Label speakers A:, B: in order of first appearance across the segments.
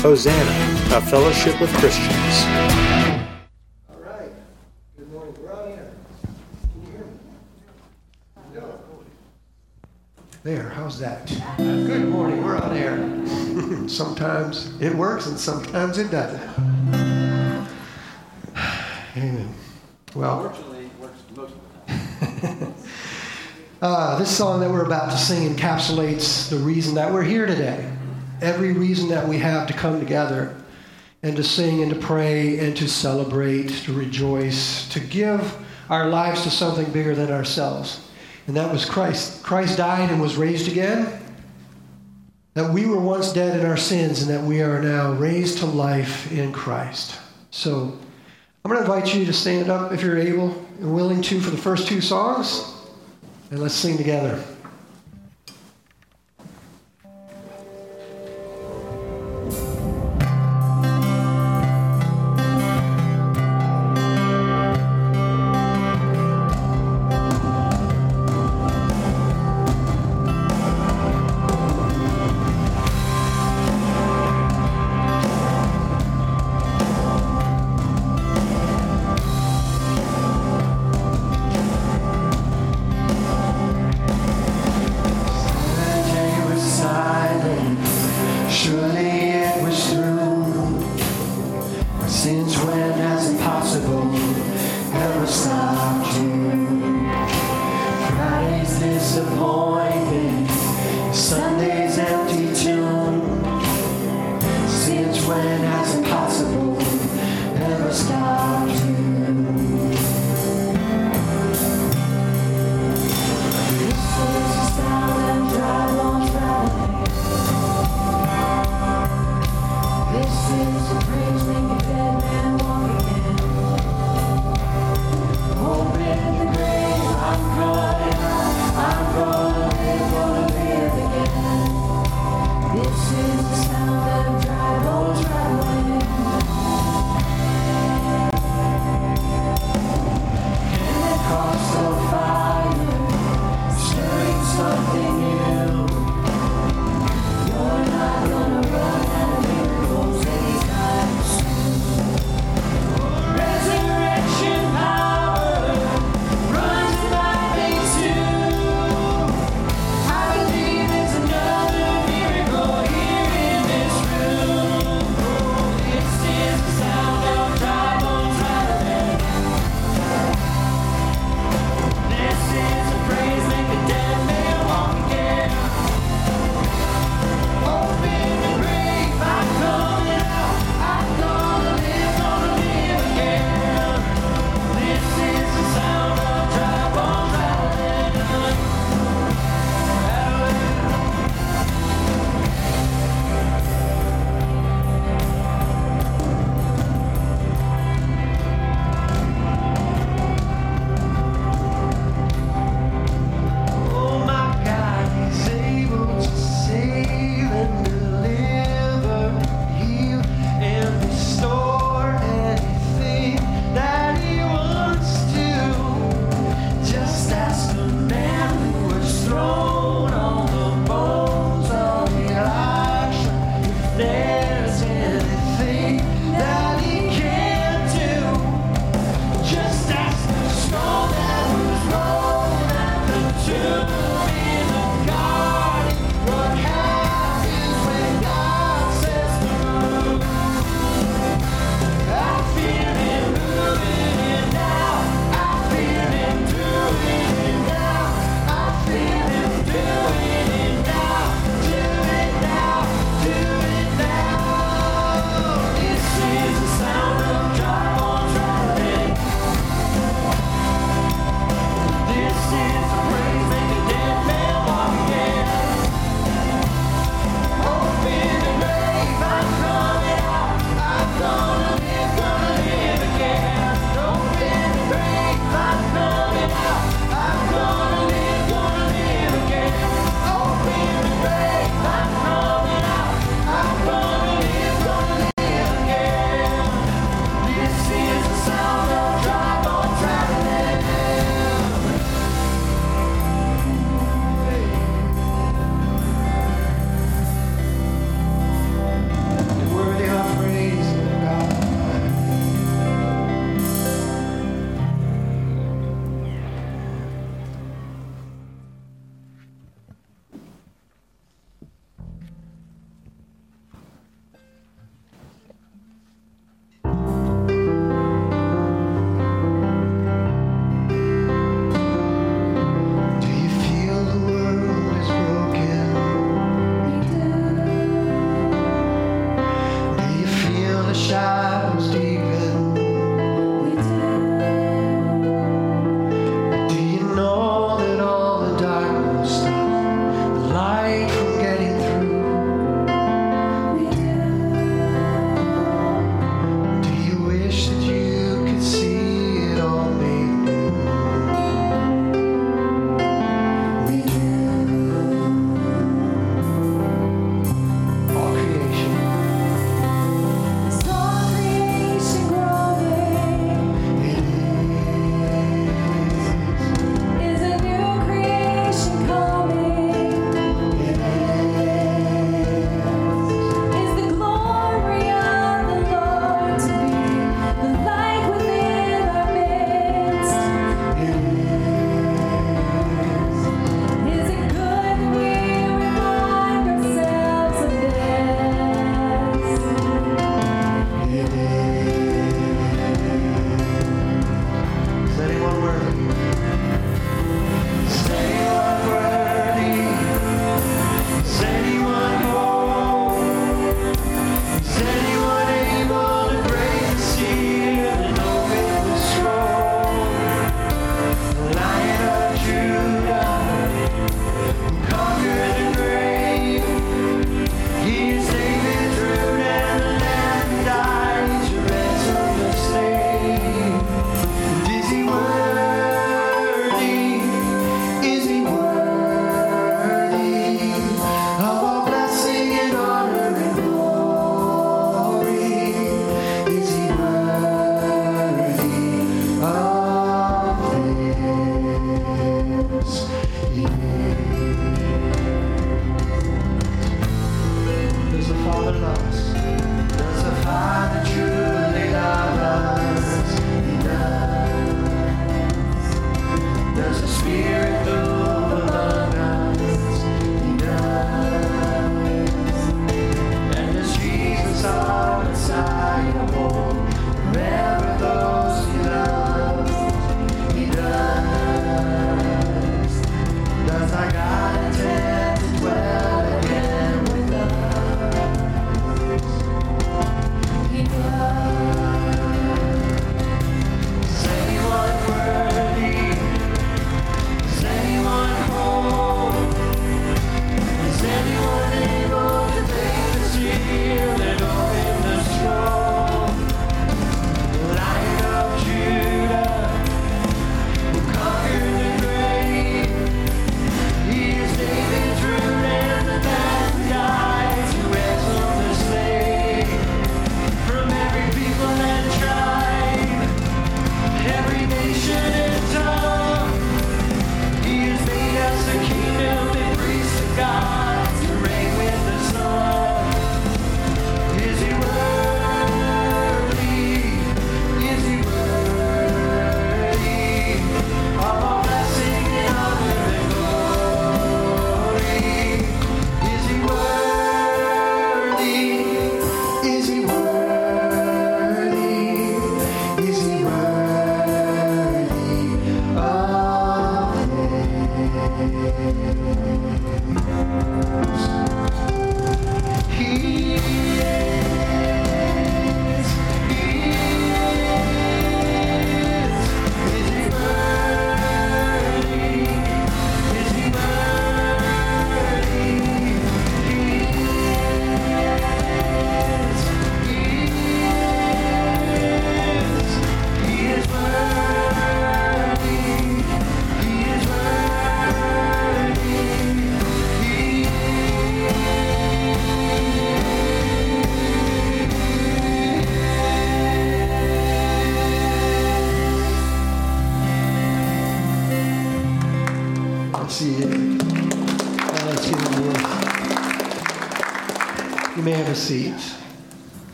A: Hosanna, a fellowship with Christians.
B: All right. Good morning. We're on air. Can you hear me? No. There, how's that? Good morning. We're on air. sometimes it works and sometimes it doesn't. Amen. Well,
C: Fortunately, it works most of the time.
B: uh, this song that we're about to sing encapsulates the reason that we're here today. Every reason that we have to come together and to sing and to pray and to celebrate, to rejoice, to give our lives to something bigger than ourselves. And that was Christ. Christ died and was raised again. That we were once dead in our sins and that we are now raised to life in Christ. So I'm going to invite you to stand up if you're able and willing to for the first two songs. And let's sing together.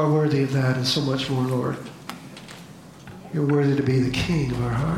D: Are worthy of that and so much more, Lord. You're worthy to be the King of our hearts.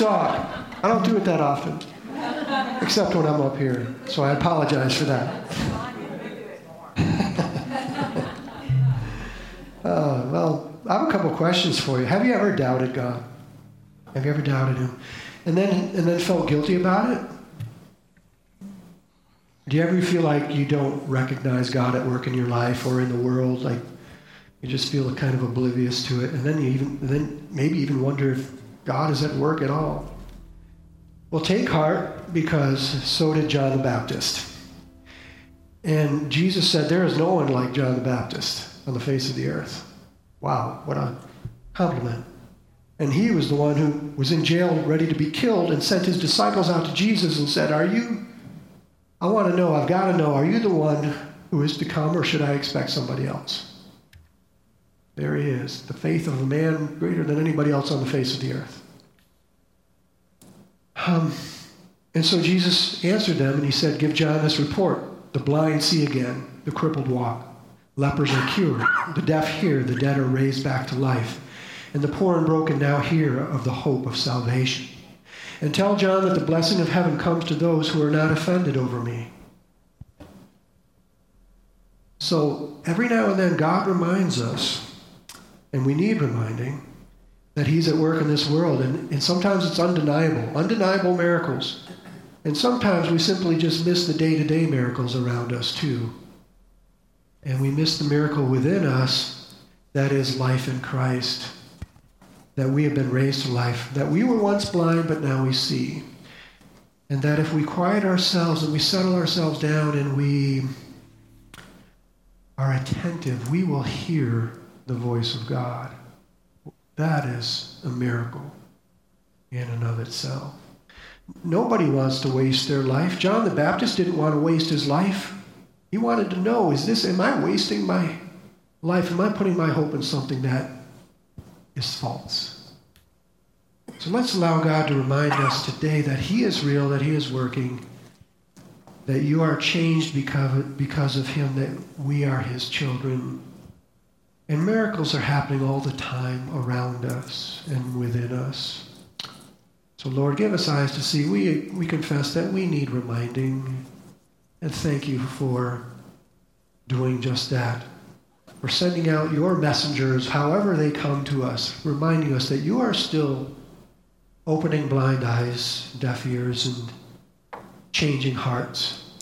B: Talk. I don't do it that often, except when I'm up here. So I apologize for that. uh, well, I have a couple questions for you. Have you ever doubted God? Have you ever doubted Him? And then, and then felt guilty about it? Do you ever feel like you don't recognize God at work in your life or in the world? Like you just feel kind of oblivious to it, and then you even then maybe even wonder if God is at work at all. Well, take heart because so did John the Baptist. And Jesus said, There is no one like John the Baptist on the face of the earth. Wow, what a compliment. And he was the one who was in jail ready to be killed and sent his disciples out to Jesus and said, Are you, I want to know, I've got to know, are you the one who is to come or should I expect somebody else? There he is, the faith of a man greater than anybody else on the face of the earth. Um, and so Jesus answered them and he said, Give John this report. The blind see again, the crippled walk, lepers are cured, the deaf hear, the dead are raised back to life, and the poor and broken now hear of the hope of salvation. And tell John that the blessing of heaven comes to those who are not offended over me. So every now and then, God reminds us, and we need reminding, that He's at work in this world. And, and sometimes it's undeniable, undeniable miracles. And sometimes we simply just miss the day to day miracles around us, too. And we miss the miracle within us that is life in Christ, that we have been raised to life, that we were once blind, but now we see. And that if we quiet ourselves and we settle ourselves down and we are attentive, we will hear the voice of God. That is a miracle in and of itself. Nobody wants to waste their life. John the Baptist didn't want to waste his life. He wanted to know, is this, am I wasting my life? Am I putting my hope in something that is false? So let's allow God to remind us today that He is real, that He is working, that you are changed because, because of Him, that we are His children, and miracles are happening all the time around us and within us. So, Lord, give us eyes to see. We, we confess that we need reminding. And thank you for doing just that. For sending out your messengers, however they come to us, reminding us that you are still opening blind eyes, deaf ears, and changing hearts.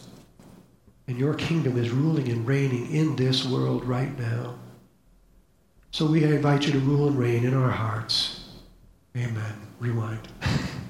B: And your kingdom is ruling and reigning in this world right now. So we invite you to rule and reign in our hearts. Amen. Rewind.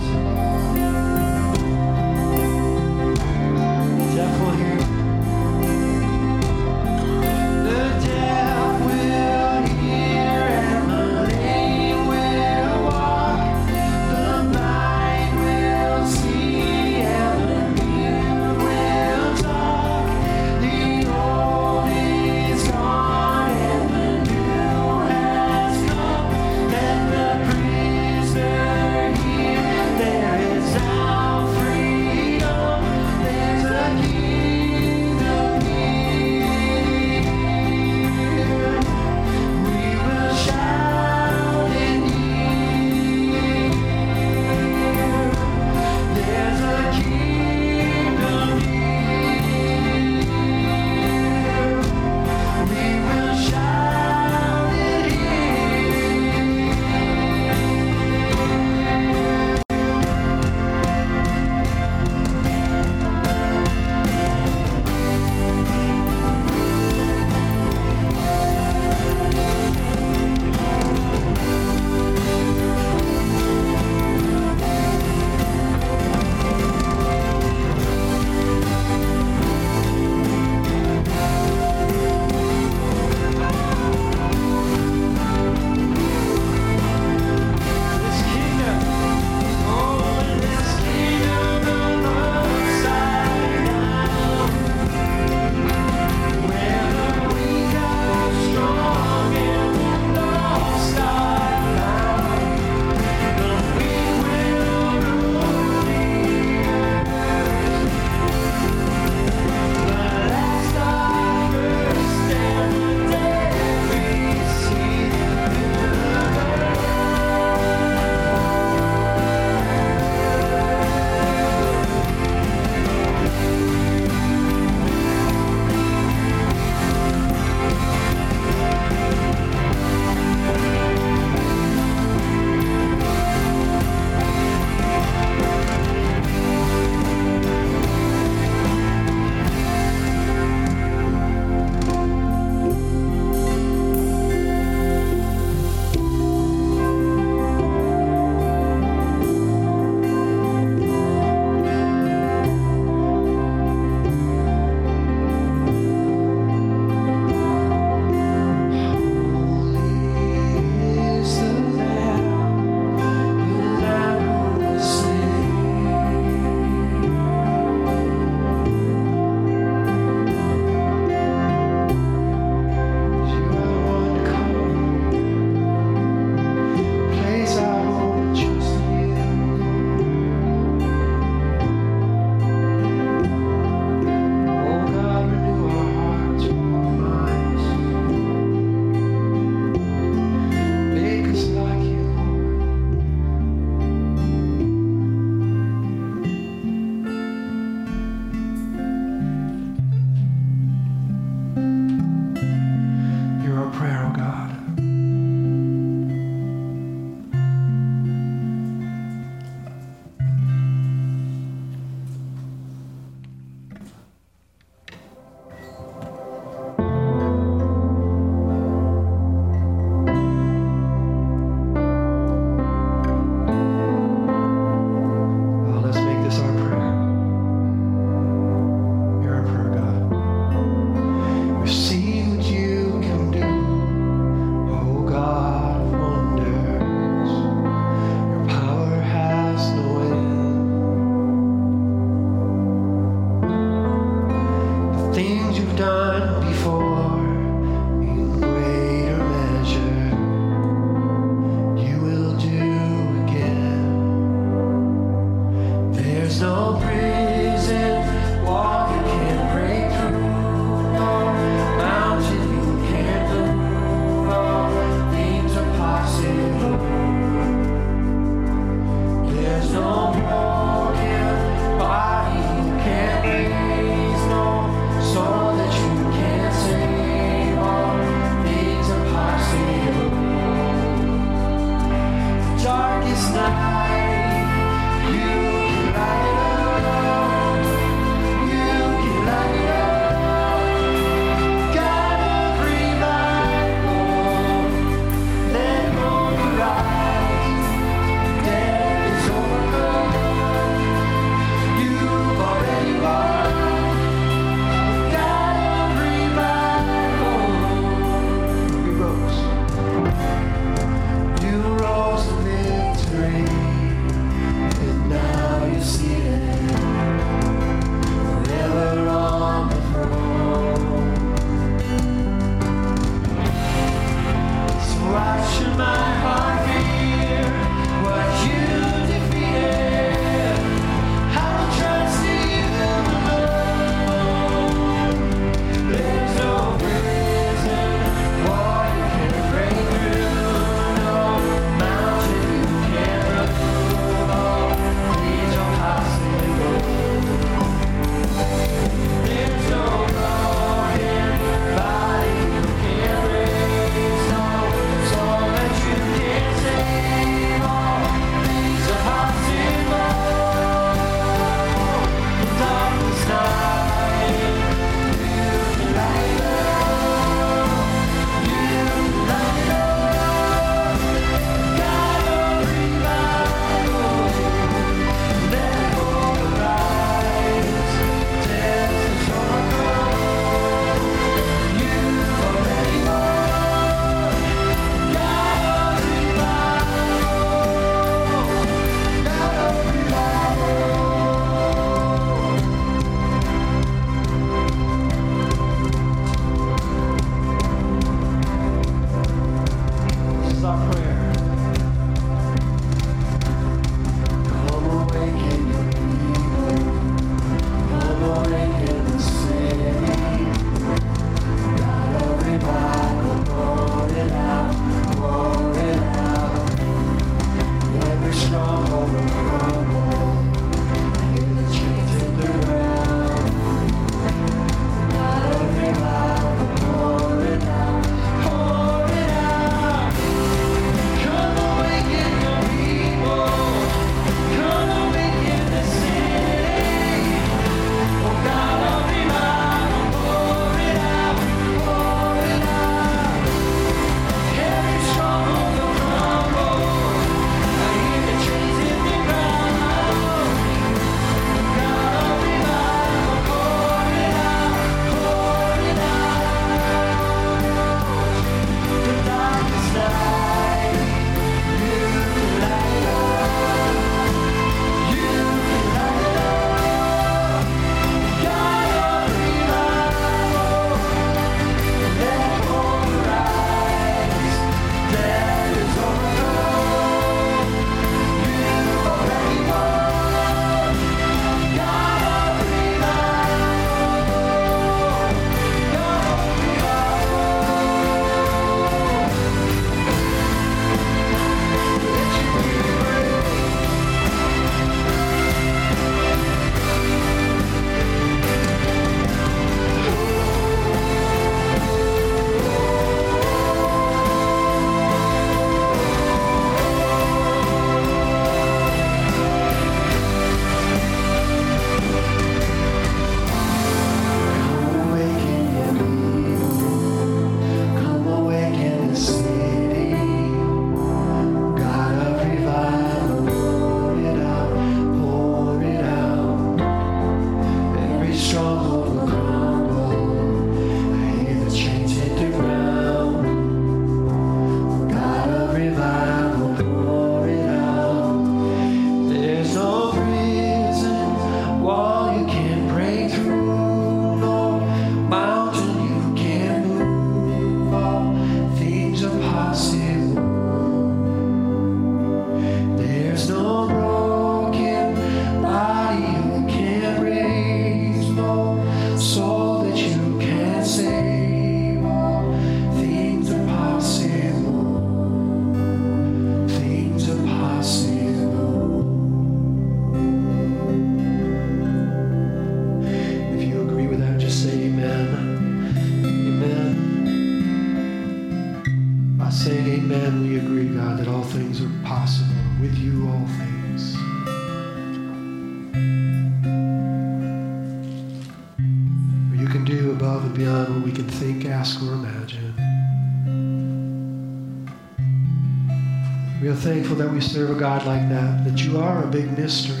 B: serve a God like that, that you are a big mystery,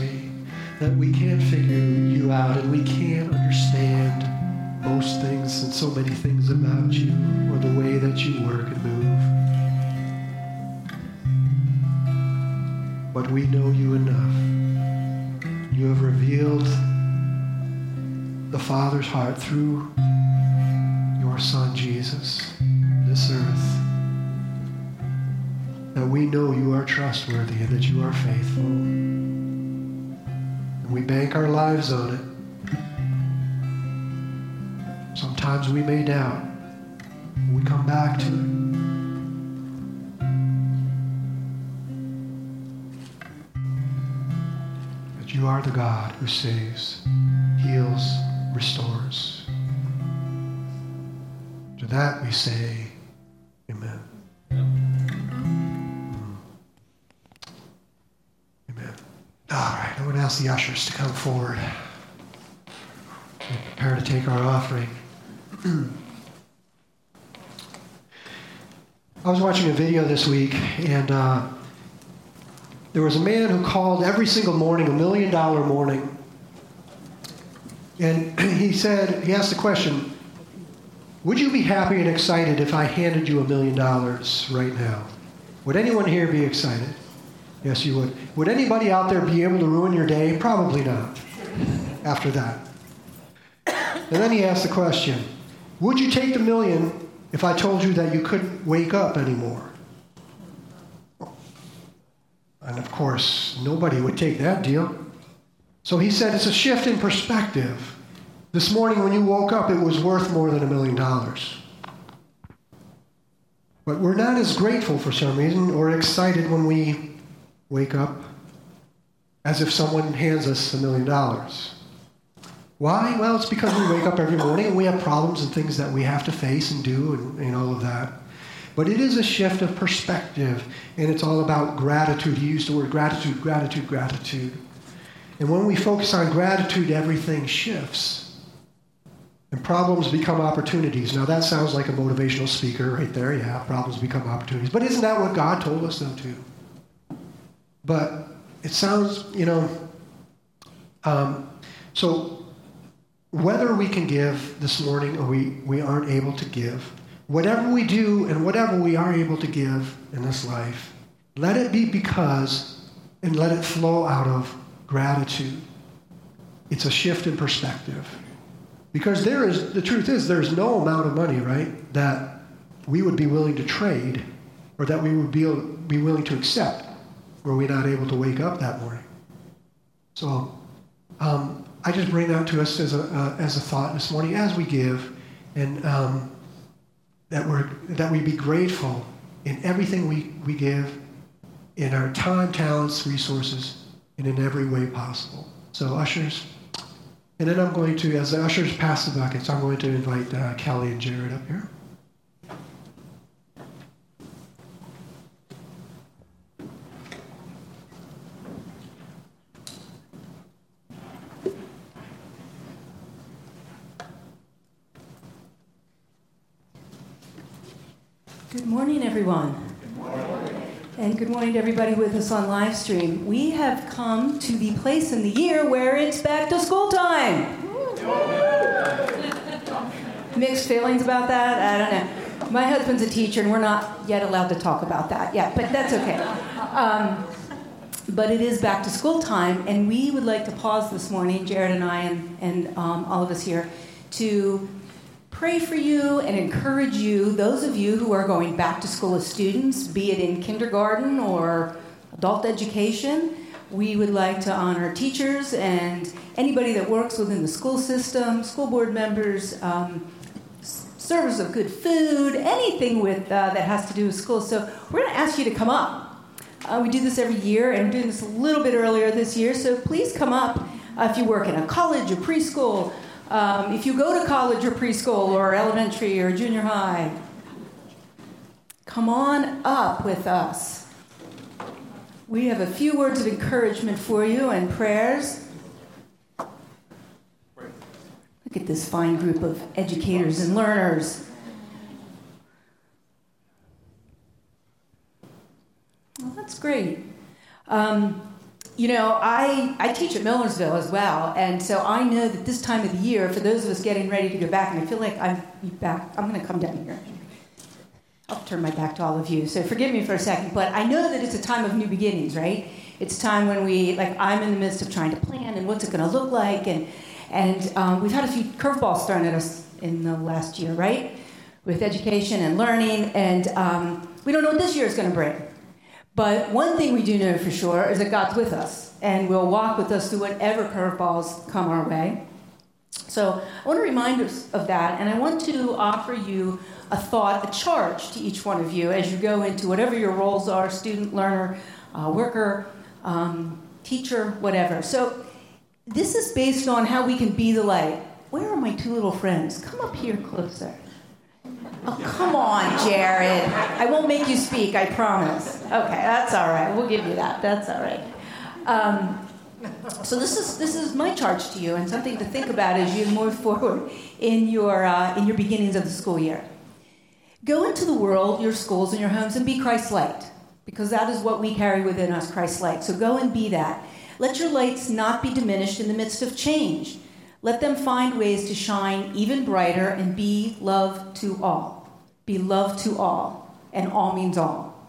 B: trustworthy and that you are faithful. And we bank our lives on it. Sometimes we may doubt. We come back to it. That you are the God who saves, heals, restores. To that we say. Amen. I'm going to ask the ushers to come forward. We prepare to take our offering. I was watching a video this week, and uh, there was a man who called every single morning, a million dollar morning. And he said, he asked the question, Would you be happy and excited if I handed you a million dollars right now? Would anyone here be excited? Yes, you would. Would anybody out there be able to ruin your day? Probably not after that. And then he asked the question Would you take the million if I told you that you couldn't wake up anymore? And of course, nobody would take that deal. So he said it's a shift in perspective. This morning, when you woke up, it was worth more than a million dollars. But we're not as grateful for some reason or excited when we wake up as if someone hands us a million dollars. Why? Well, it's because we wake up every morning and we have problems and things that we have to face and do and, and all of that. But it is a shift of perspective, and it's all about gratitude. He used the word gratitude, gratitude, gratitude. And when we focus on gratitude, everything shifts. And problems become opportunities. Now, that sounds like a motivational speaker right there. Yeah, problems become opportunities. But isn't that what God told us, though, too? But it sounds, you know, um, so whether we can give this morning or we, we aren't able to give, whatever we do and whatever we are able to give in this life, let it be because and let it flow out of gratitude. It's a shift in perspective. Because there is, the truth is, there's no amount of money, right, that we would be willing to trade or that we would be, be willing to accept were we not able to wake up that morning. So, um, I just bring that to us as a, uh, as a thought this morning as we give, and um, that, we're, that we be grateful in everything we, we give, in our time, talents, resources, and in every way possible. So, ushers, and then I'm going to, as the ushers pass the buckets, I'm going to invite uh, Kelly and Jared up here.
E: Good morning, everyone. And good morning to everybody with us on live stream. We have come to the place in the year where it's back to school time. Mixed feelings about that? I don't know. My husband's a teacher, and we're not yet allowed to talk about that yet, but that's okay. Um, but it is back to school time, and we would like to pause this morning, Jared and I, and, and um, all of us here, to pray for you and encourage you, those of you who are going back to school as students, be it in kindergarten or adult education. We would like to honor teachers and anybody that works within the school system, school board members, um, servers of good food, anything with uh, that has to do with school. So we're going to ask you to come up. Uh, we do this every year, and we're doing this a little bit earlier this year. So please come up uh, if you work in a college or preschool. Um, if you go to college or preschool or elementary or junior high, come on up with us. we have a few words of encouragement for you and prayers. Look at this fine group of educators and learners. Well, that's great. Um, you know, I, I teach at Millersville as well, and so I know that this time of the year, for those of us getting ready to go back, and I feel like I'm back, I'm going to come down here. I'll turn my back to all of you, so forgive me for a second, but I know that it's a time of new beginnings, right? It's time when we, like, I'm in the midst of trying to plan and what's it going to look like, and, and um, we've had a few curveballs thrown at us in the last year, right? With education and learning, and um, we don't know what this year is going to bring. But one thing we do know for sure is that God's with us and will walk with us through whatever curveballs come our way. So I want to remind us of that, and I want to offer you a thought, a charge to each one of you as you go into whatever your roles are student, learner, uh, worker, um, teacher, whatever. So this is based on how we can be the light. Where are my two little friends? Come up here closer. Oh, come on, Jared. I won't make you speak, I promise. Okay, that's all right. We'll give you that. That's all right. Um, so this is this is my charge to you, and something to think about as you move forward in your uh, in your beginnings of the school year. Go into the world, your schools, and your homes, and be Christ light, because that is what we carry within us, Christ light. So go and be that. Let your lights not be diminished in the midst of change. Let them find ways to shine even brighter and be love to all. Be love to all, and all means all.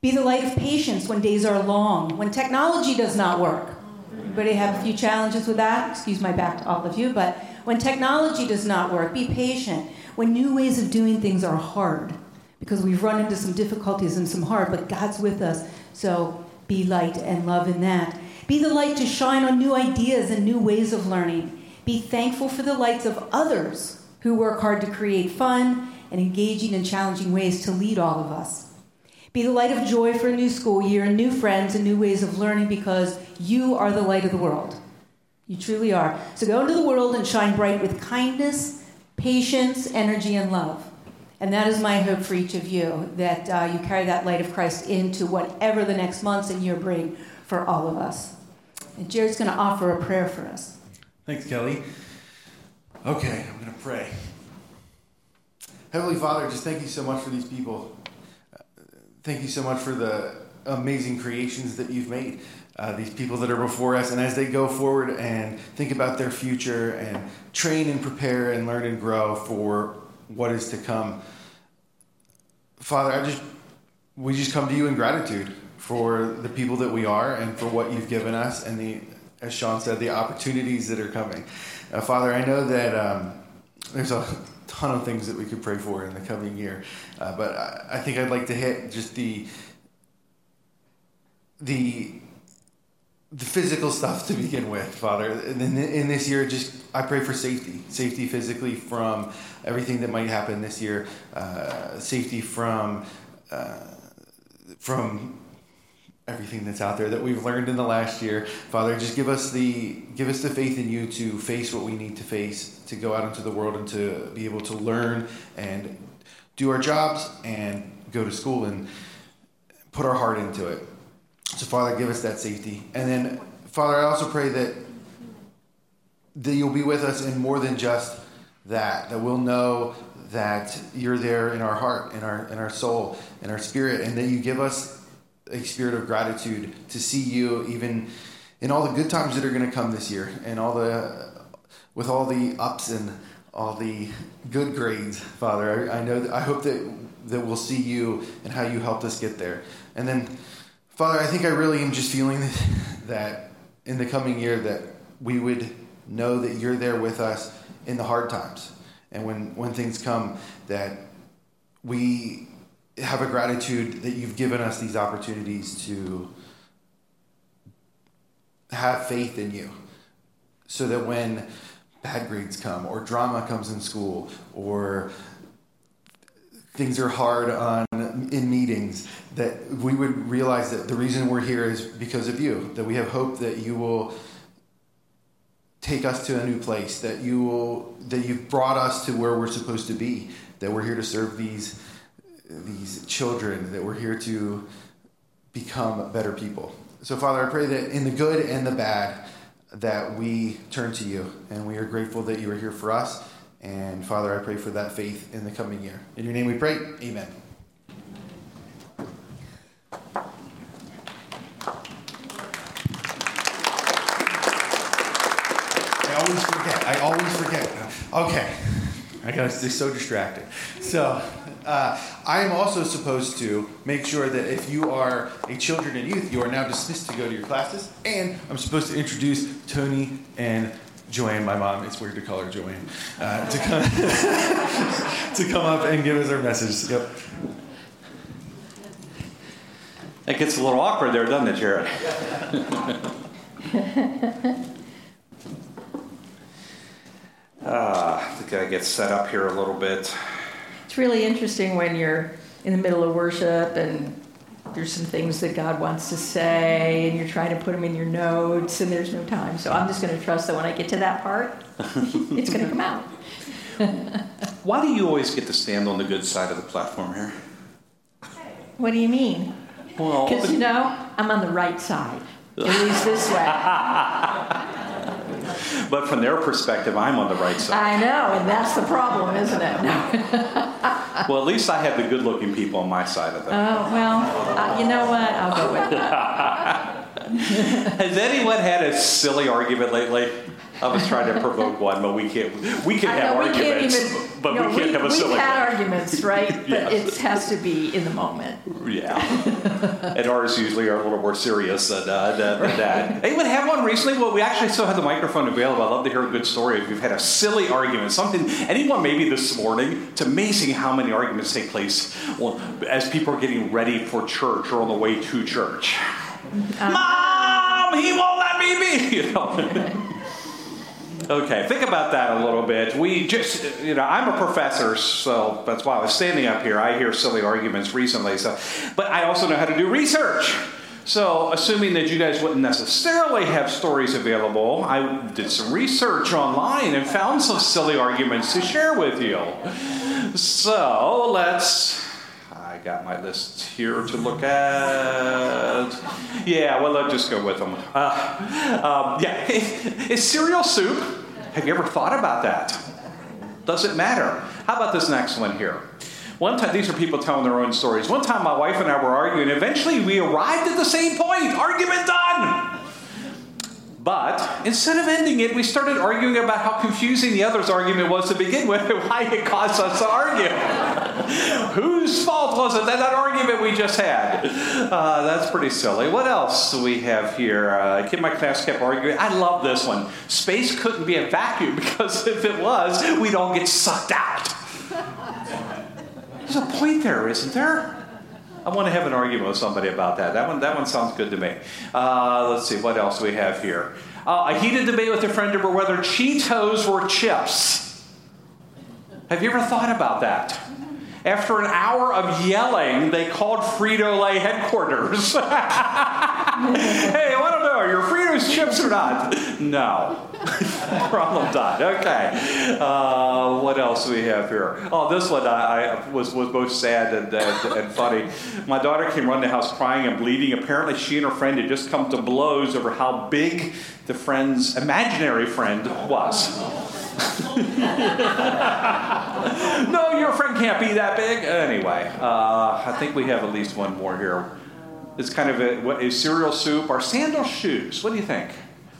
E: Be the light of patience when days are long, when technology does not work. Everybody have a few challenges with that? Excuse my back to all of you, but when technology does not work, be patient. When new ways of doing things are hard, because we've run into some difficulties and some hard, but God's with us, so be light and love in that. Be the light to shine on new ideas and new ways of learning. Be thankful for the lights of others who work hard to create fun and engaging and challenging ways to lead all of us. Be the light of joy for a new school year and new friends and new ways of learning because you are the light of the world. You truly are. So go into the world and shine bright with kindness, patience, energy, and love. And that is my hope for each of you that uh, you carry that light of Christ into whatever the next months and year bring for all of us. And Jared's going to offer a prayer for us.
F: Thanks, Kelly. Okay, I'm going to pray. Heavenly Father, just thank you so much for these people. Uh, thank you so much for the amazing creations that you've made. Uh, these people that are before us, and as they go forward and think about their future and train and prepare and learn and grow for what is to come. Father, I just we just come to you in gratitude for the people that we are and for what you've given us and the as Sean said, the opportunities that are coming. Uh, Father, I know that um, there's a ton of things that we could pray for in the coming year, uh, but I, I, think I'd like to hit just the the the physical stuff to begin with, Father. In, in this year, just I pray for safety, safety physically from everything that might happen this year, uh, safety from uh, from everything that's out there that we've learned in the last year. Father, just give us the give us the faith in you to face what we need to face, to go out into the world and to be able to learn and do our jobs and go to school and put our heart into it. So Father, give us that safety. And then Father, I also pray that that you'll be with us in more than just that, that we'll know that you're there in our heart, in our in our soul, in our spirit, and that you give us a spirit of gratitude to see you even in all the good times that are going to come this year and all the with all the ups and all the good grades father. I, I know that, i hope that that we'll see you and how you helped us get there. And then father i think i really am just feeling that in the coming year that we would know that you're there with us in the hard times and when when things come that we have a gratitude that you've given us these opportunities to have faith in you so that when bad grades come or drama comes in school or things are hard on in meetings that we would realize that the reason we're here is because of you that we have hope that you will take us to a new place that you will that you've brought us to where we're supposed to be that we're here to serve these these children that we're here to become better people. So, Father, I pray that in the good and the bad, that we turn to you, and we are grateful that you are here for us. And Father, I pray for that faith in the coming year. In your name we pray. Amen. I always forget. I always forget. Okay. I got so distracted. So, uh, I am also supposed to make sure that if you are a children and youth, you are now dismissed to go to your classes. And I'm supposed to introduce Tony and Joanne, my mom, it's weird to call her Joanne, uh, to, come, to come up and give us our message. Yep.
G: It gets a little awkward there, doesn't it, Jared? uh, I think I get set up here a little bit.
H: It's really interesting when you're in the middle of worship and there's some things that God wants to say and you're trying to put them in your notes and there's no time. So I'm just going to trust that when I get to that part, it's going to come out.
G: Why do you always get to stand on the good side of the platform here?
H: What do you mean?
G: Well,
H: Because, you know, I'm on the right side, at least this way.
G: but from their perspective, I'm on the right side.
H: I know, and that's the problem, isn't it?
G: Well, at least I have the good looking people on my side of it.
H: Oh, well, uh, you know what? I'll go with that.
G: Has anyone had a silly argument lately? I was trying to provoke one, but we can't. We can
H: I
G: have
H: know we can't
G: arguments,
H: even.
G: but
H: know,
G: we can't have a silly
H: We've had
G: one.
H: arguments, right? But
G: Yes.
H: it has to be in the moment.
G: Yeah, and ours usually are a little more serious than, uh, than, than that. Anyone have one recently? Well, we actually still have the microphone available. I'd love to hear a good story if you've had a silly argument, something. Anyone maybe this morning? It's amazing how many arguments take place well, as people are getting ready for church or on the way to church. Mom, he won't let me be. You know. Okay, think about that a little bit. We just, you know, I'm a professor, so that's why I was standing up here. I hear silly arguments recently, so, but I also know how to do research. So, assuming that you guys wouldn't necessarily have stories available, I did some research online and found some silly arguments to share with you. So, let's. I got my lists here to look at. Yeah, well, let's just go with them. Uh, um, yeah, is cereal soup? Have you ever thought about that? Does it matter? How about this next one here? One time, these are people telling their own stories. One time, my wife and I were arguing. Eventually, we arrived at the same point. Argument done. But instead of ending it, we started arguing about how confusing the other's argument was to begin with and why it caused us to argue. Whose fault was it that that argument we just had? Uh, that's pretty silly. What else do we have here? Uh, kid my class kept arguing. I love this one. Space couldn't be a vacuum because if it was, we'd all get sucked out. There's a point there, isn't there? I want to have an argument with somebody about that. That one, that one sounds good to me. Uh, let's see, what else we have here? Uh, a heated debate with a friend over whether Cheetos were chips. Have you ever thought about that? After an hour of yelling, they called Frito Lay headquarters. hey, I to know, are your Fritos chips or not? No. Problem done. Okay. Uh, what else do we have here? Oh, this one I, I was, was both sad and, and, and funny. My daughter came running the house crying and bleeding. Apparently, she and her friend had just come to blows over how big the friend's imaginary friend was. no, your friend can't be that big. Anyway, uh, I think we have at least one more here. It's kind of a, cereal soup or sandal shoes? What do you think?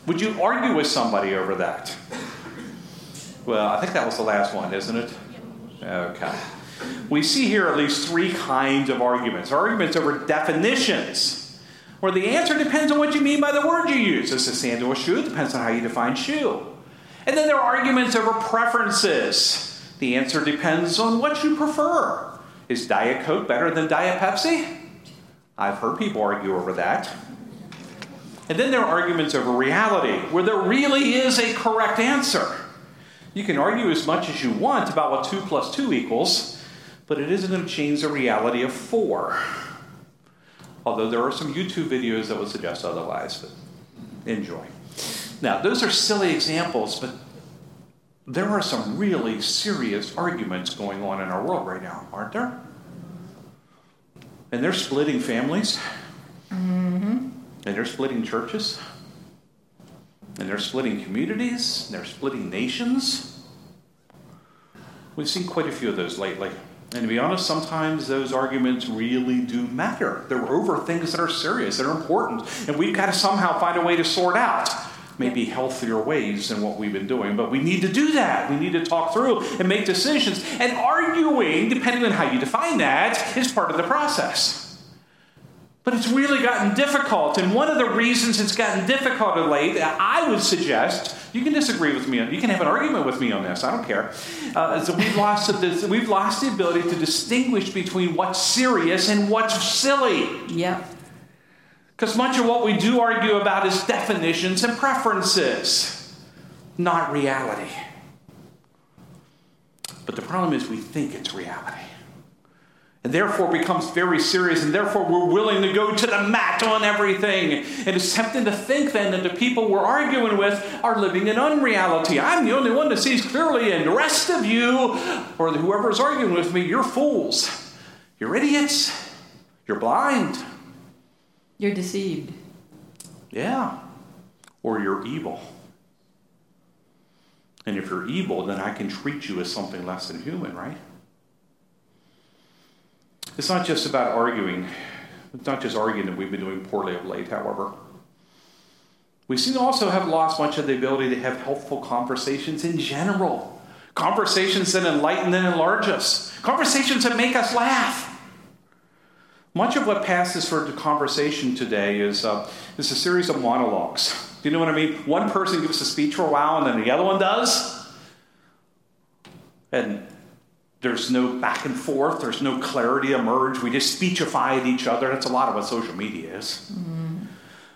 G: Would you argue with somebody over that? Well, I think that was the last one, isn't it? Okay. We see here at least three kinds of arguments arguments over definitions, where the answer depends on what you mean by the word you use. Is a sandal shoe? It depends on how you define shoe. And then there are arguments over preferences. The answer depends on what you prefer. Is Diet Coke better than Diet Pepsi? I've heard people argue over that. And then there are arguments over reality, where there really is a correct answer. You can argue as much as you want about what 2 plus 2 equals, but it isn't going to change the reality of 4. Although there are some YouTube videos that would suggest otherwise, but enjoy. Now, those are silly examples, but there are some really serious arguments going on in our world right now, aren't there? And they're splitting families. Mm-hmm. And they're splitting churches. And they're splitting communities. And they're splitting nations. We've seen quite a few of those lately. And to be honest, sometimes those arguments really do matter. They're over things that are serious, that are important. And we've got to somehow find a way to sort out maybe healthier ways than what we've been doing. But we need to do that. We need to talk through and make decisions. And arguing, depending on how you define that, is part of the process. But it's really gotten difficult. And one of the reasons it's gotten difficult of late, I would suggest, you can disagree with me, you can have an argument with me on this, I don't care, uh, that we've lost, the, we've lost the ability to distinguish between what's serious and what's silly.
H: Yep.
G: Because much of what we do argue about is definitions and preferences, not reality. But the problem is we think it's reality. And therefore becomes very serious, and therefore we're willing to go to the mat on everything. And it's tempting to think then that the people we're arguing with are living in unreality. I'm the only one that sees clearly, and the rest of you, or whoever's arguing with me, you're fools. You're idiots. You're blind.
H: You're deceived.
G: Yeah. Or you're evil. And if you're evil, then I can treat you as something less than human, right? It's not just about arguing. It's not just arguing that we've been doing poorly of late, however. We seem to also have lost much of the ability to have helpful conversations in general. Conversations that enlighten and enlarge us. Conversations that make us laugh. Much of what passes for the conversation today is, uh, is a series of monologues. Do you know what I mean? One person gives a speech for a while and then the other one does. And there's no back and forth, there's no clarity emerge. We just speechify at each other. That's a lot of what social media is. Mm.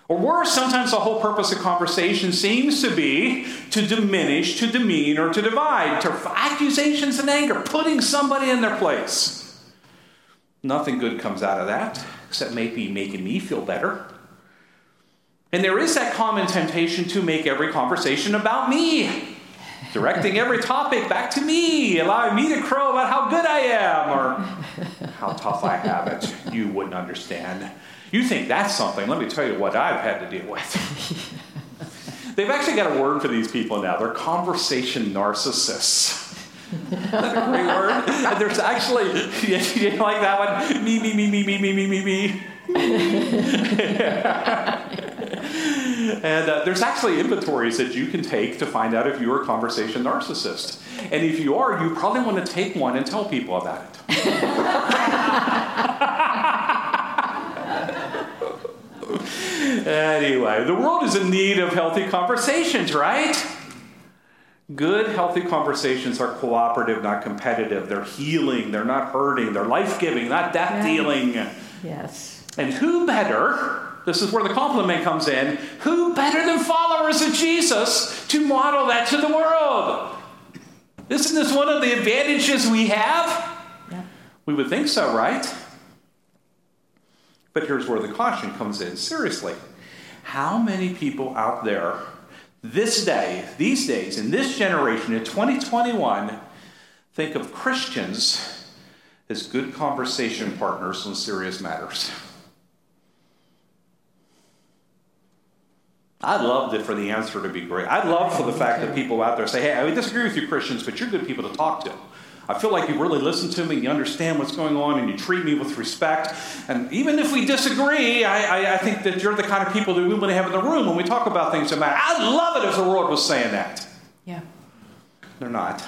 G: Or worse, sometimes the whole purpose of conversation seems to be to diminish, to demean, or to divide, to accusations and anger, putting somebody in their place. Nothing good comes out of that, except maybe making me feel better. And there is that common temptation to make every conversation about me, directing every topic back to me, allowing me to crow about how good I am or how tough I have it. You wouldn't understand. You think that's something. Let me tell you what I've had to deal with. They've actually got a word for these people now. They're conversation narcissists. That's a great word. And there's actually, you didn't like that one? Me, me, me, me, me, me, me, me, me. and uh, there's actually inventories that you can take to find out if you're a conversation narcissist. And if you are, you probably want to take one and tell people about it. anyway, the world is in need of healthy conversations, right? Good, healthy conversations are cooperative, not competitive. They're healing, they're not hurting, they're life giving, not death dealing.
H: Yes.
G: And who better, this is where the compliment comes in, who better than followers of Jesus to model that to the world? Isn't this one of the advantages we have?
H: Yeah.
G: We would think so, right? But here's where the caution comes in. Seriously, how many people out there this day, these days, in this generation, in 2021, think of Christians as good conversation partners on serious matters. I'd love it for the answer to be great. I'd love for the fact that people out there say, hey, I disagree with you Christians, but you're good people to talk to. I feel like you really listen to me, you understand what's going on, and you treat me with respect. And even if we disagree, I, I, I think that you're the kind of people that we want to have in the room when we talk about things that matter. I'd love it if the world was saying that.
H: Yeah.
G: They're not.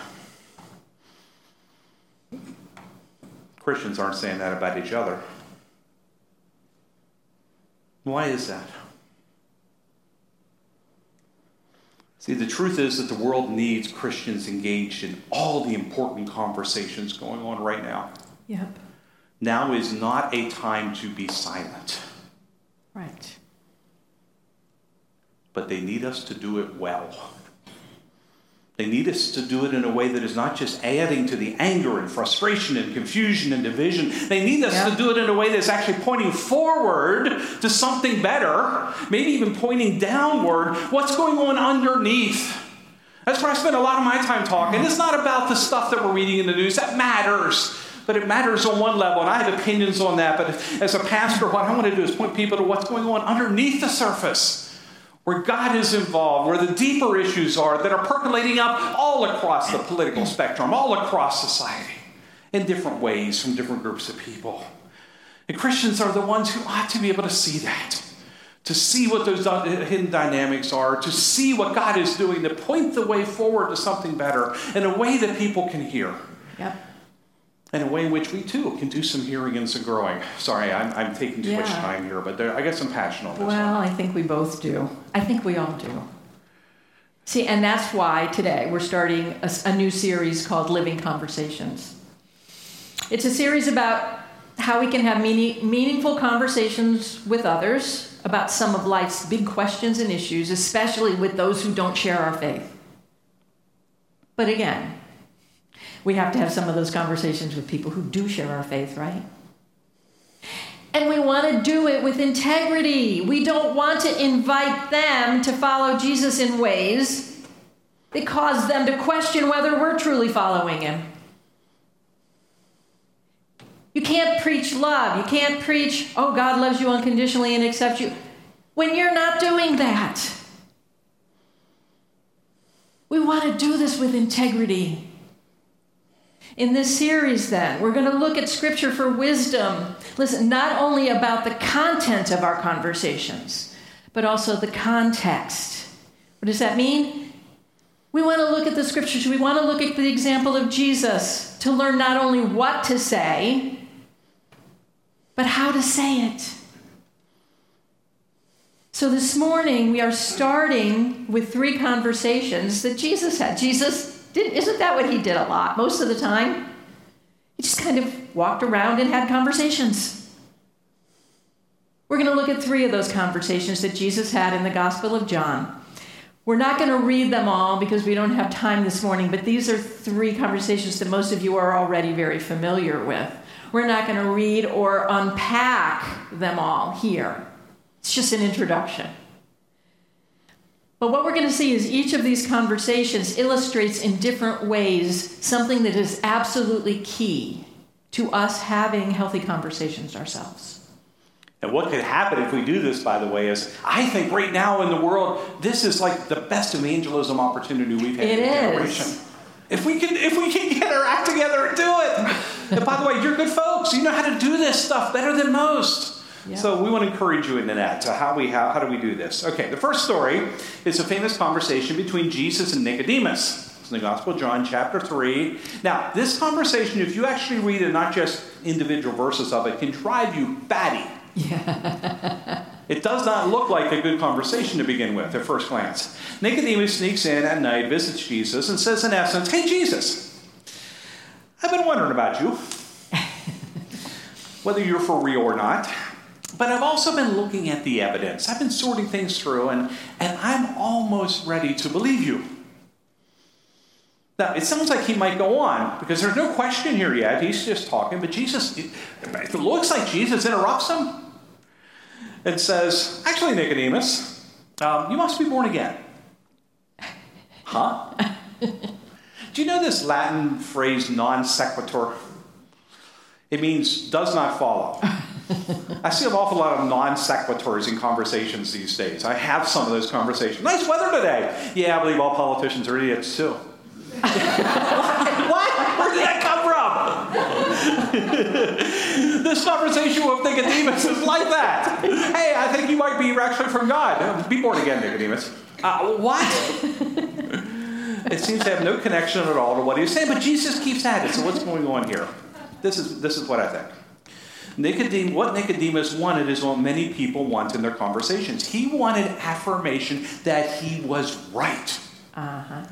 G: Christians aren't saying that about each other. Why is that? See, the truth is that the world needs Christians engaged in all the important conversations going on right now.
H: Yep.
G: Now is not a time to be silent,
H: Right.
G: but they need us to do it well. They need us to do it in a way that is not just adding to the anger and frustration and confusion and division. They need us
H: Yeah.
G: to do it in a way that's actually pointing forward to something better, maybe even pointing downward. What's going on underneath? That's where I spend a lot of my time talking. It's not about the stuff that we're reading in the news, that matters. but it matters on one level, and I have opinions on that. But as a pastor, what I want to do is point people to what's going on underneath the surface, where God is involved, where the deeper issues are that are percolating up all across the political spectrum, all across society, in different ways from different groups of people. And Christians are the ones who ought to be able to see that to see what those hidden dynamics are, to see what God is doing, to point the way forward to something better in a way that people can hear.
H: Yep.
G: In a way in which we too can do some hearing and some growing. Sorry, I'm, I'm taking too much time here, but there, I guess I'm passionate on this
H: Well,
G: one.
H: I think we both do. I think we all do. See, and that's why today we're starting a new series called Living Conversations. It's a series about how we can have meaning, meaningful conversations with others about some of life's big questions and issues, especially with those who don't share our faith. But again, we have to have some of those conversations with people who do share our faith, right? And we want to do it with integrity. We don't want to invite them to follow Jesus in ways that cause them to question whether we're truly following him. You can't preach love. You can't preach, oh, God loves you unconditionally and accepts you, when you're not doing that. We want to do this with integrity. In this series, then, we're going to look at Scripture for wisdom. Listen, not only about the content of our conversations, but also the context. What does that mean? We want to look at the Scriptures. We want to look at the example of Jesus to learn not only what to say, but how to say it. So this morning, we are starting with three conversations that Jesus had. Jesus did, isn't that what he did a lot? Most of the time, he just kind of walked around and had conversations. We're going to look at three of those conversations that Jesus had in the Gospel of John. We're not going to read them all because we don't have time this morning, but these are three conversations that most of you are already very familiar with. We're not going to read or unpack them all here. It's just an introduction. But what we're going to see is each of these conversations illustrates in different ways something that is absolutely key to us having healthy conversations ourselves.
G: And what could happen if we do this, by the way, is I think right now in the world, this is like the best evangelism opportunity we've had
H: It
G: in a
H: is.
G: generation. If we can, if we can get our act together and do it. and by the way, you're good folks. You know how to do this stuff better than most. So we want to encourage you into that. So how we how, how do we do this? Okay, the first story is a famous conversation between Jesus and Nicodemus. It's in the Gospel of John, chapter three. Now, this conversation, if you actually read it, not just individual verses of it, can drive you batty. Yeah. It does not look like a good conversation to begin with at first glance. Nicodemus sneaks in at night, visits Jesus, and says, in essence, Hey, Jesus, I've been wondering about you, whether you're for real or not. But I've also been looking at the evidence. I've been sorting things through, and, and I'm almost ready to believe you. Now, it sounds like he might go on because there's no question here yet. He's just talking, but Jesus, it looks like Jesus interrupts him and says, Actually, Nicodemus, um, you must be born again. Huh? Do you know this Latin phrase non sequitur? It means does not follow. I see an awful lot of non sequiturs in conversations these days. I have some of those conversations. Nice weather today. Yeah, I believe all politicians are idiots too. what? Where did that come from? this conversation with Nicodemus is like that. Hey, I think you might be actually from God. Be born again, Nicodemus. Uh, what? it seems to have no connection at all to what he's saying, but Jesus keeps at it. So what's going on here? This is this is what I think. Nicodem, what Nicodemus wanted is what many people want in their conversations. He wanted affirmation that he was right.
H: Uh-huh.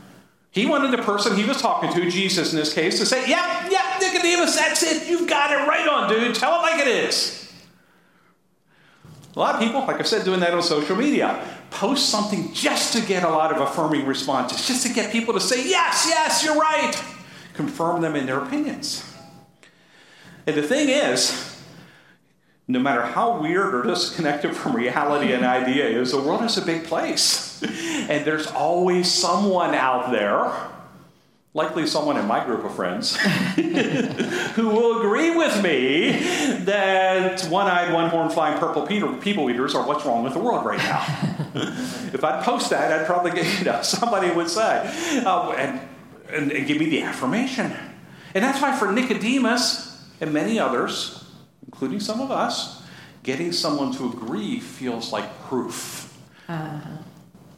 G: He wanted the person he was talking to, Jesus in this case, to say, Yep, yep, Nicodemus, that's it. You've got it right on, dude. Tell it like it is. A lot of people, like I said, doing that on social media, post something just to get a lot of affirming responses, just to get people to say, Yes, yes, you're right. Confirm them in their opinions. And the thing is, no matter how weird or disconnected from reality an idea is, the world is a big place. And there's always someone out there likely someone in my group of friends, who will agree with me that one eyed, one horned, flying purple people eaters are what's wrong with the world right now. if I'd post that, I'd probably get, you know, somebody would say, uh, and, and, and give me the affirmation. And that's why for Nicodemus and many others, including some of us, getting someone to agree feels like proof. Uh-huh.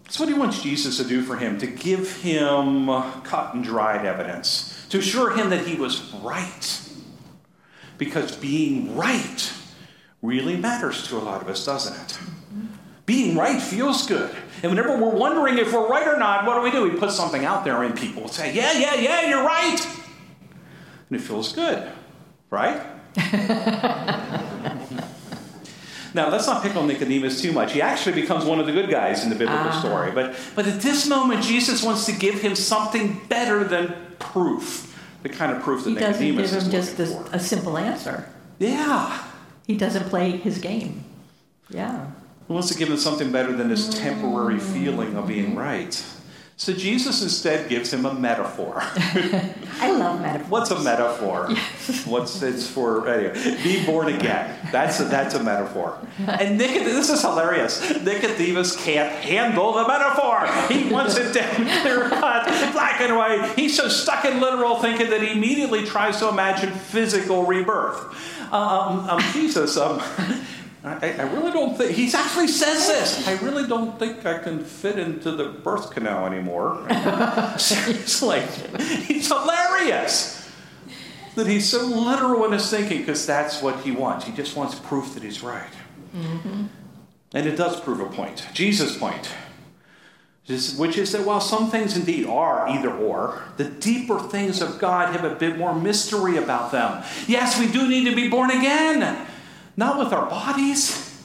G: That's what he wants Jesus to do for him, to give him cut and dried evidence, to assure him that he was right. Because being right really matters to a lot of us, doesn't it? Being right feels good. And whenever we're wondering if we're right or not, what do we do? We put something out there and people say, Yeah, yeah, yeah, you're right. And it feels good, right? Now, let's not pick on Nicodemus too much. He actually becomes one of the good guys in the biblical uh-huh. story. But, but at this moment, Jesus wants to give him something better than proof. The kind of proof that
H: he
G: Nicodemus
H: doesn't give him
G: just
H: a simple answer.
G: Yeah.
H: He doesn't play his game. Yeah.
G: He wants to give him something better than this temporary feeling of being right. So Jesus instead gives him a metaphor.
H: I love metaphors.
G: What's a metaphor? What's it's for? Anyway, be born again. That's a, that's a metaphor. And Nicodemus, this is hilarious. Nicodemus can't handle the metaphor. He wants it down clear cut, black and white. He's so stuck in literal thinking that he immediately tries to imagine physical rebirth. Um, um, Jesus, um, I, I, really don't think, he actually says this. I really don't think I can fit into the birth canal anymore. Seriously. He's hilarious that he's so literal in his thinking because that's what he wants. He just wants proof that he's right. Mm-hmm. And it does prove a point. Jesus' point, which is that while some things indeed are either or, the deeper things of God have a bit more mystery about them. Yes, we do need to be born again not with our bodies,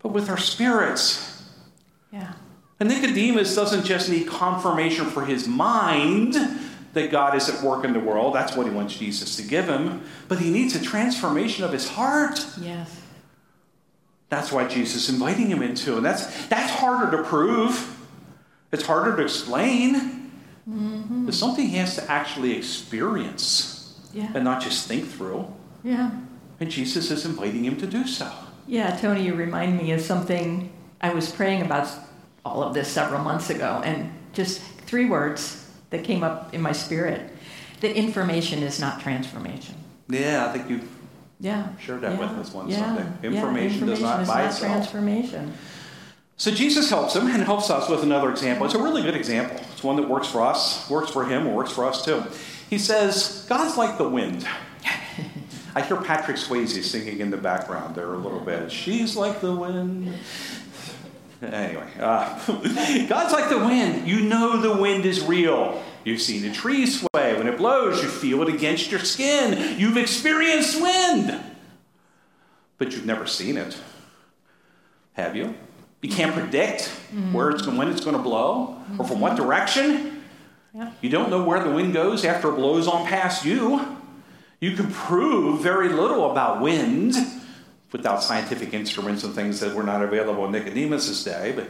G: but with our spirits.
H: Yeah.
G: And Nicodemus doesn't just need confirmation for his mind that God is at work in the world. That's what he wants Jesus to give him. But he needs a transformation of his heart.
H: Yes.
G: That's why Jesus is inviting him into. And that's, that's harder to prove, it's harder to explain. Mm-hmm. It's something he has to actually experience
H: yeah.
G: and not just think through.
H: Yeah.
G: And Jesus is inviting him to do so.
H: Yeah, Tony, you remind me of something I was praying about all of this several months ago, and just three words that came up in my spirit that information is not transformation.
G: Yeah, I think you've
H: yeah,
G: shared that
H: yeah,
G: with us one
H: yeah,
G: Sunday. Information,
H: yeah, information
G: does not
H: is
G: buy
H: not
G: itself.
H: transformation.
G: So Jesus helps him and helps us with another example. It's a really good example. It's one that works for us, works for him, works for us too. He says, God's like the wind. I hear Patrick Swayze singing in the background there a little bit. She's like the wind. Anyway, uh, God's like the wind. You know the wind is real. You've seen a tree sway. When it blows, you feel it against your skin. You've experienced wind. But you've never seen it. Have you? You can't predict mm-hmm. where it's when it's going to blow or from what direction.
H: Yeah.
G: You don't know where the wind goes after it blows on past you. You can prove very little about wind without scientific instruments and things that were not available in Nicodemus' day, but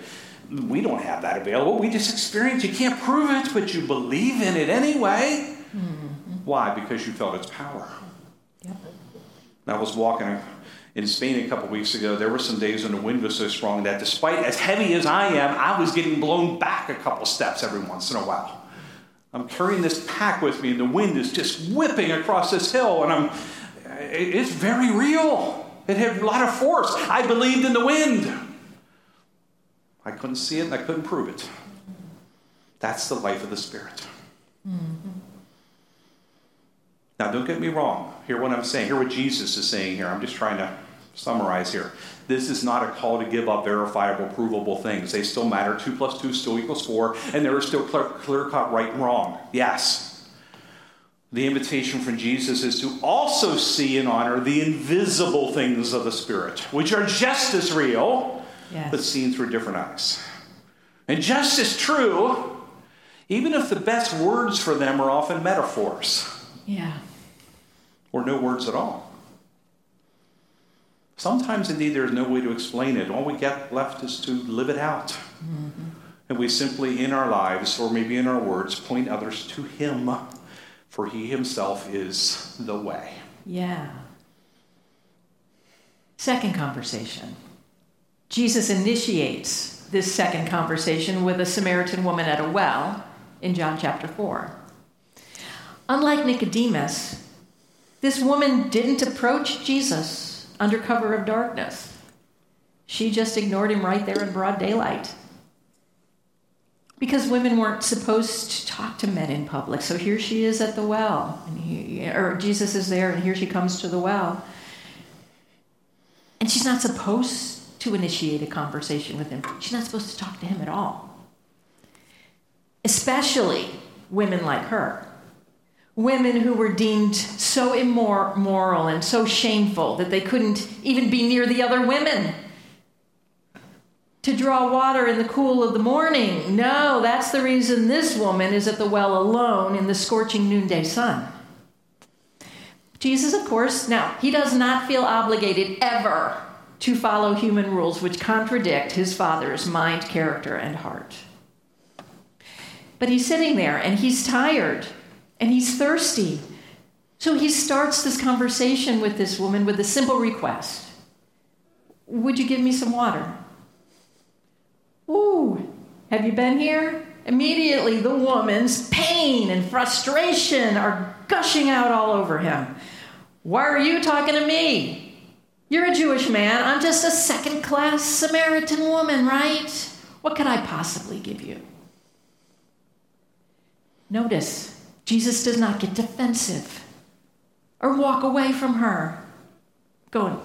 G: we don't have that available. We just experience You can't prove it, but you believe in it anyway. Mm-hmm. Why? Because you felt its power. I was walking in Spain a couple weeks ago. There were some days when the wind was so strong that despite as heavy as I am, I was getting blown back a couple steps every once in a while. I'm carrying this pack with me, and the wind is just whipping across this hill, and I'm, it's very real. It had a lot of force. I believed in the wind. I couldn't see it and I couldn't prove it. That's the life of the Spirit. Mm-hmm. Now, don't get me wrong. Hear what I'm saying. Hear what Jesus is saying here. I'm just trying to summarize here. This is not a call to give up verifiable, provable things. They still matter. 2 plus 2 still equals 4, and there is still clear cut right and wrong. Yes. The invitation from Jesus is to also see and honor the invisible things of the Spirit, which are just as real, yes. but seen through different eyes. And just as true, even if the best words for them are often metaphors.
H: Yeah.
G: Or no words at all. Sometimes, indeed, there's no way to explain it. All we get left is to live it out. Mm-hmm. And we simply, in our lives, or maybe in our words, point others to Him, for He Himself is the way.
H: Yeah. Second conversation. Jesus initiates this second conversation with a Samaritan woman at a well in John chapter 4. Unlike Nicodemus, this woman didn't approach Jesus under cover of darkness. She just ignored him right there in broad daylight. Because women weren't supposed to talk to men in public. So here she is at the well, and he, or Jesus is there, and here she comes to the well. And she's not supposed to initiate a conversation with him. She's not supposed to talk to him at all. Especially women like her. Women who were deemed so immoral and so shameful that they couldn't even be near the other women to draw water in the cool of the morning. No, that's the reason this woman is at the well alone in the scorching noonday sun. Jesus, of course, now, he does not feel obligated ever to follow human rules which contradict his Father's mind, character, and heart. But he's sitting there and he's tired and he's thirsty. So he starts this conversation with this woman with a simple request Would you give me some water? Ooh, have you been here? Immediately, the woman's pain and frustration are gushing out all over him. Why are you talking to me? You're a Jewish man. I'm just a second class Samaritan woman, right? What could I possibly give you? Notice, Jesus does not get defensive or walk away from her. Going,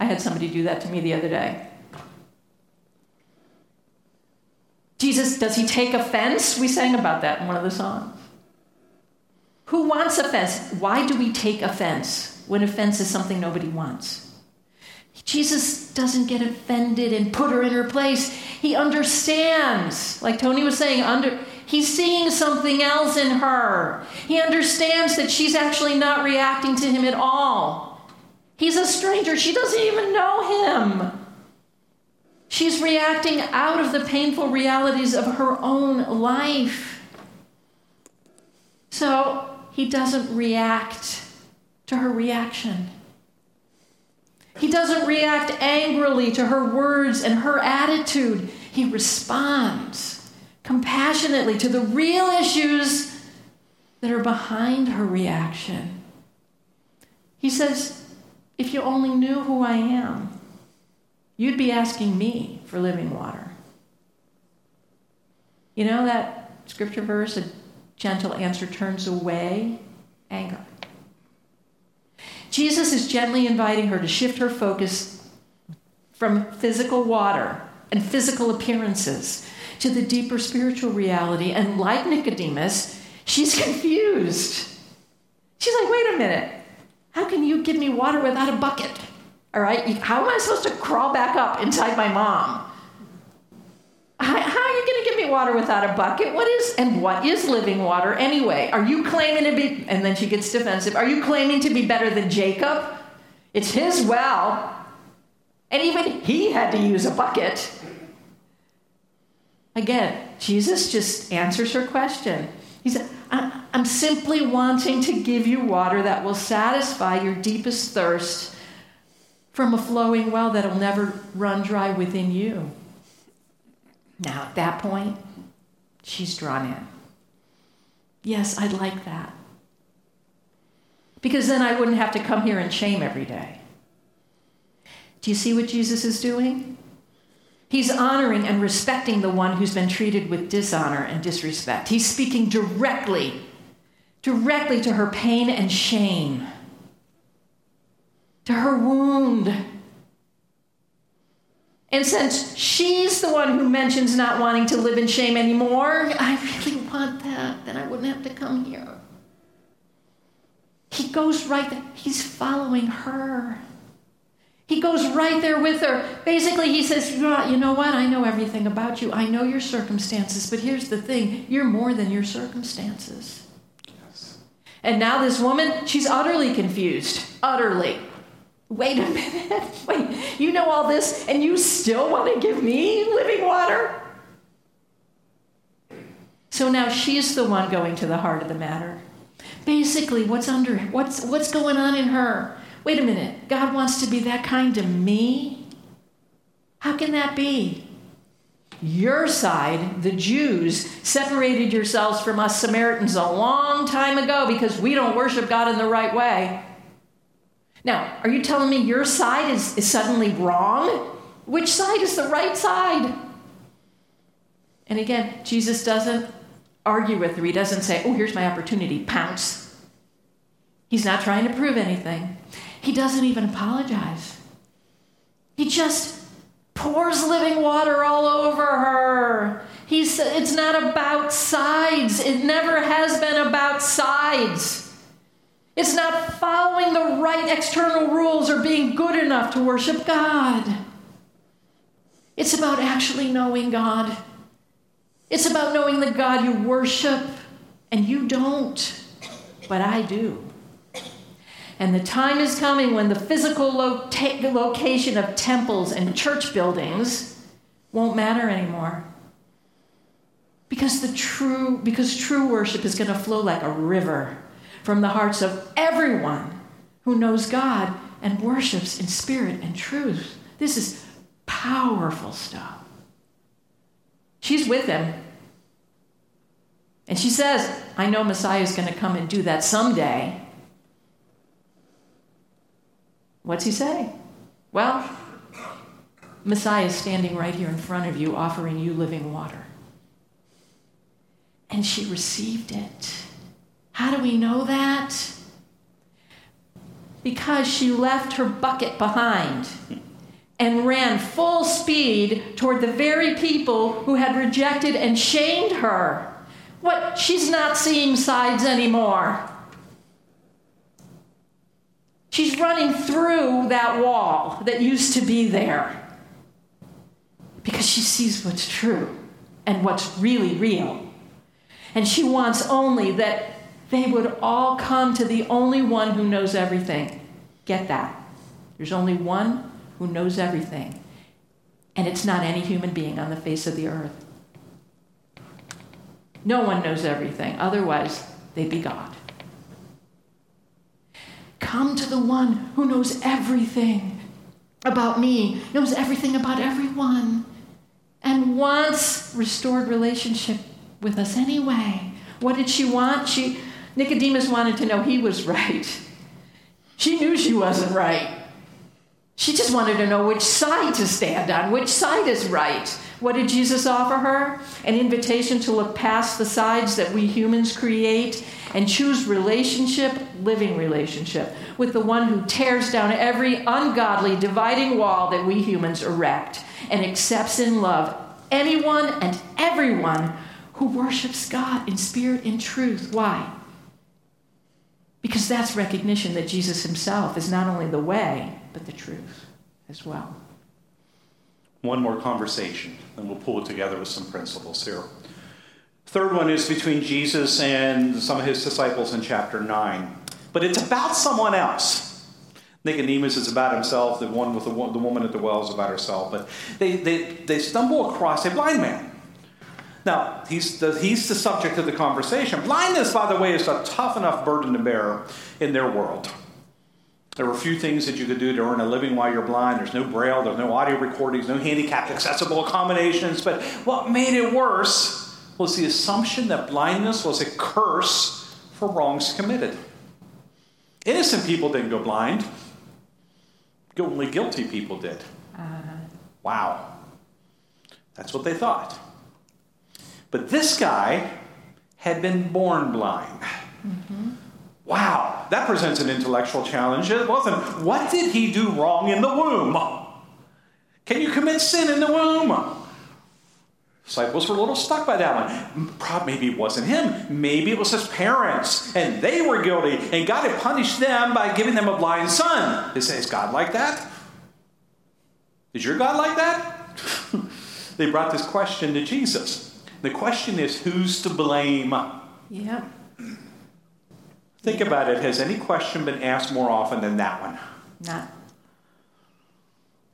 H: I had somebody do that to me the other day. Jesus, does he take offense? We sang about that in one of the songs. Who wants offense? Why do we take offense when offense is something nobody wants? Jesus doesn't get offended and put her in her place. He understands. Like Tony was saying, under he's seeing something else in her. He understands that she's actually not reacting to him at all. He's a stranger. She doesn't even know him. She's reacting out of the painful realities of her own life. So he doesn't react to her reaction. He doesn't react angrily to her words and her attitude. He responds compassionately to the real issues that are behind her reaction. He says, If you only knew who I am, you'd be asking me for living water. You know that scripture verse, a gentle answer turns away anger. Jesus is gently inviting her to shift her focus from physical water and physical appearances to the deeper spiritual reality. And like Nicodemus, she's confused. She's like, wait a minute, how can you give me water without a bucket? All right, how am I supposed to crawl back up inside my mom? How, are you going to give me water without a bucket? What is and what is living water anyway? Are you claiming to be? And then she gets defensive. Are you claiming to be better than Jacob? It's his well, and even he had to use a bucket. Again, Jesus just answers her question. He said, I'm simply wanting to give you water that will satisfy your deepest thirst from a flowing well that'll never run dry within you. Now, at that point, she's drawn in. Yes, I'd like that. Because then I wouldn't have to come here in shame every day. Do you see what Jesus is doing? He's honoring and respecting the one who's been treated with dishonor and disrespect. He's speaking directly, directly to her pain and shame, to her wound and since she's the one who mentions not wanting to live in shame anymore, I really want that. Then I wouldn't have to come here. He goes right there. He's following her. He goes right there with her. Basically, he says, You know what? I know everything about you. I know your circumstances, but here's the thing you're more than your circumstances. Yes. And now, this woman, she's utterly confused. Utterly. Wait a minute. Wait, you know all this and you still want to give me living water? So now she's the one going to the heart of the matter. Basically, what's under what's what's going on in her? Wait a minute. God wants to be that kind to me? How can that be? Your side, the Jews, separated yourselves from us Samaritans a long time ago because we don't worship God in the right way. Now, are you telling me your side is, is suddenly wrong? Which side is the right side? And again, Jesus doesn't argue with her. He doesn't say, Oh, here's my opportunity, pounce. He's not trying to prove anything. He doesn't even apologize. He just pours living water all over her. He's, it's not about sides. It never has been about sides. It's not following the right external rules or being good enough to worship God. It's about actually knowing God. It's about knowing the God you worship, and you don't, but I do. And the time is coming when the physical location of temples and church buildings won't matter anymore. Because the true because true worship is going to flow like a river from the hearts of everyone who knows God and worships in spirit and truth. This is powerful stuff. She's with him. And she says, I know Messiah is going to come and do that someday. What's he say? Well, Messiah is standing right here in front of you, offering you living water. And she received it. How do we know that? Because she left her bucket behind and ran full speed toward the very people who had rejected and shamed her. What? She's not seeing sides anymore. She's running through that wall that used to be there because she sees what's true and what's really real. And she wants only that they would all come to the only one who knows everything. Get that. There's only one who knows everything. And it's not any human being on the face of the earth. No one knows everything. Otherwise, they'd be God. Come to the one who knows everything about me, knows everything about everyone, and wants restored relationship with us anyway. What did she want? She Nicodemus wanted to know he was right. She knew she wasn't right. She just wanted to know which side to stand on, which side is right. What did Jesus offer her? An invitation to look past the sides that we humans create and choose relationship, living relationship, with the one who tears down every ungodly dividing wall that we humans erect and accepts in love anyone and everyone who worships God in spirit and truth. Why? Because that's recognition that Jesus himself is not only the way, but the truth as well.
G: One more conversation, and we'll pull it together with some principles here. Third one is between Jesus and some of his disciples in chapter 9. But it's about someone else. Nicodemus is about himself, the one with the, the woman at the well is about herself. But they, they, they stumble across a blind man. Now, he's the, he's the subject of the conversation. Blindness, by the way, is a tough enough burden to bear in their world. There were a few things that you could do to earn a living while you're blind. There's no braille, there's no audio recordings, no handicapped accessible accommodations. But what made it worse was the assumption that blindness was a curse for wrongs committed. Innocent people didn't go blind, only guilty people did. Uh-huh. Wow. That's what they thought. But this guy had been born blind. Mm-hmm. Wow, that presents an intellectual challenge. It wasn't, what did he do wrong in the womb? Can you commit sin in the womb? Disciples were a little stuck by that one. Maybe it wasn't him. Maybe it was his parents, and they were guilty, and God had punished them by giving them a blind son. They say, is God like that? Is your God like that? they brought this question to Jesus. The question is, who's to blame?
H: Yeah.
G: Think about it. Has any question been asked more often than that one?
H: Not.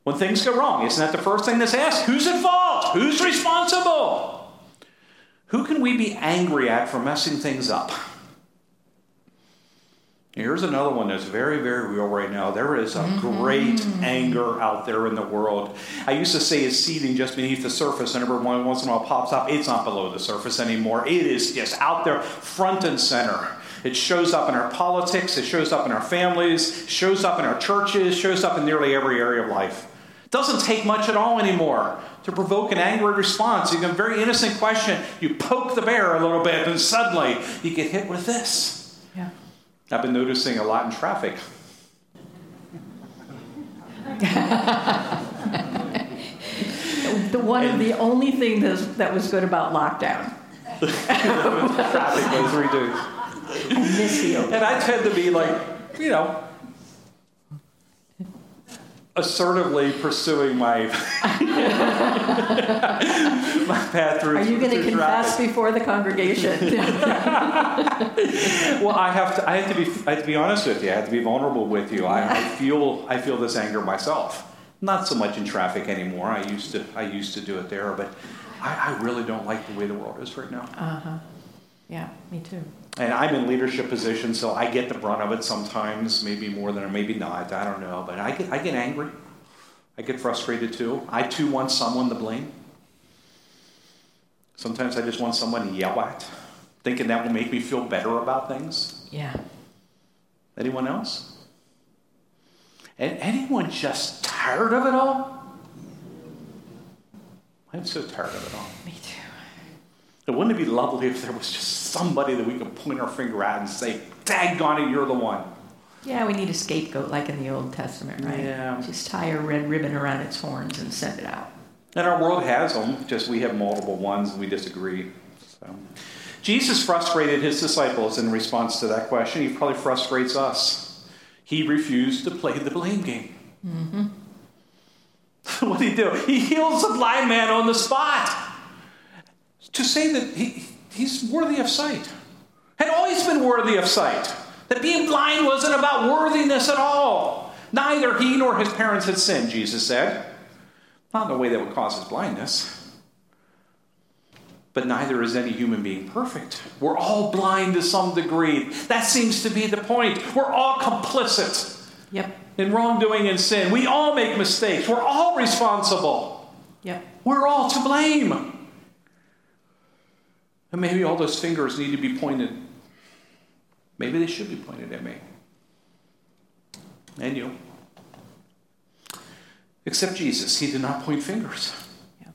G: When things go wrong, isn't that the first thing that's asked? Who's at fault? Who's responsible? Who can we be angry at for messing things up? Here's another one that's very, very real right now. There is a mm-hmm. great anger out there in the world. I used to say it's seething just beneath the surface, and every once in a while pops up. It's not below the surface anymore. It is just out there, front and center. It shows up in our politics, it shows up in our families, shows up in our churches, shows up in nearly every area of life. Doesn't take much at all anymore to provoke an angry response. You a very innocent question, you poke the bear a little bit, and suddenly you get hit with this. Yeah. I've been noticing a lot in traffic.
H: the one and, the only thing that was good about lockdown.
G: traffic was reduced.
H: I miss you.
G: And I tend to be like, you know, assertively pursuing my my path through.
H: Are you going to confess traffic. before the congregation?
G: well, I have to. I have to be. I have to be honest with you. I have to be vulnerable with you. I, I feel. I feel this anger myself. Not so much in traffic anymore. I used to. I used to do it there, but I, I really don't like the way the world is right now.
H: Uh huh. Yeah, me too.
G: And I'm in leadership position, so I get the brunt of it sometimes, maybe more than, or maybe not. I don't know. But I get, I get angry. I get frustrated too. I too want someone to blame. Sometimes I just want someone to yell at, thinking that will make me feel better about things.
H: Yeah.
G: Anyone else? And anyone just tired of it all? I'm so tired of it all.
H: Me too.
G: Wouldn't it be lovely if there was just somebody that we could point our finger at and say, daggone it, you're the one?
H: Yeah, we need a scapegoat like in the Old Testament, right?
G: Yeah.
H: Just tie a red ribbon around its horns and send it out.
G: And our world has them, just we have multiple ones and we disagree. So. Jesus frustrated his disciples in response to that question. He probably frustrates us. He refused to play the blame game.
H: Mm-hmm.
G: what did he do? He heals a blind man on the spot to say that he, he's worthy of sight. Had always been worthy of sight. That being blind wasn't about worthiness at all. Neither he nor his parents had sinned, Jesus said. Not in a way that would cause his blindness. But neither is any human being perfect. We're all blind to some degree. That seems to be the point. We're all complicit
H: yep.
G: in wrongdoing and sin. We all make mistakes. We're all responsible.
H: Yep.
G: We're all to blame. And maybe all those fingers need to be pointed. Maybe they should be pointed at me. And you. Except Jesus, he did not point fingers.
H: Yeah.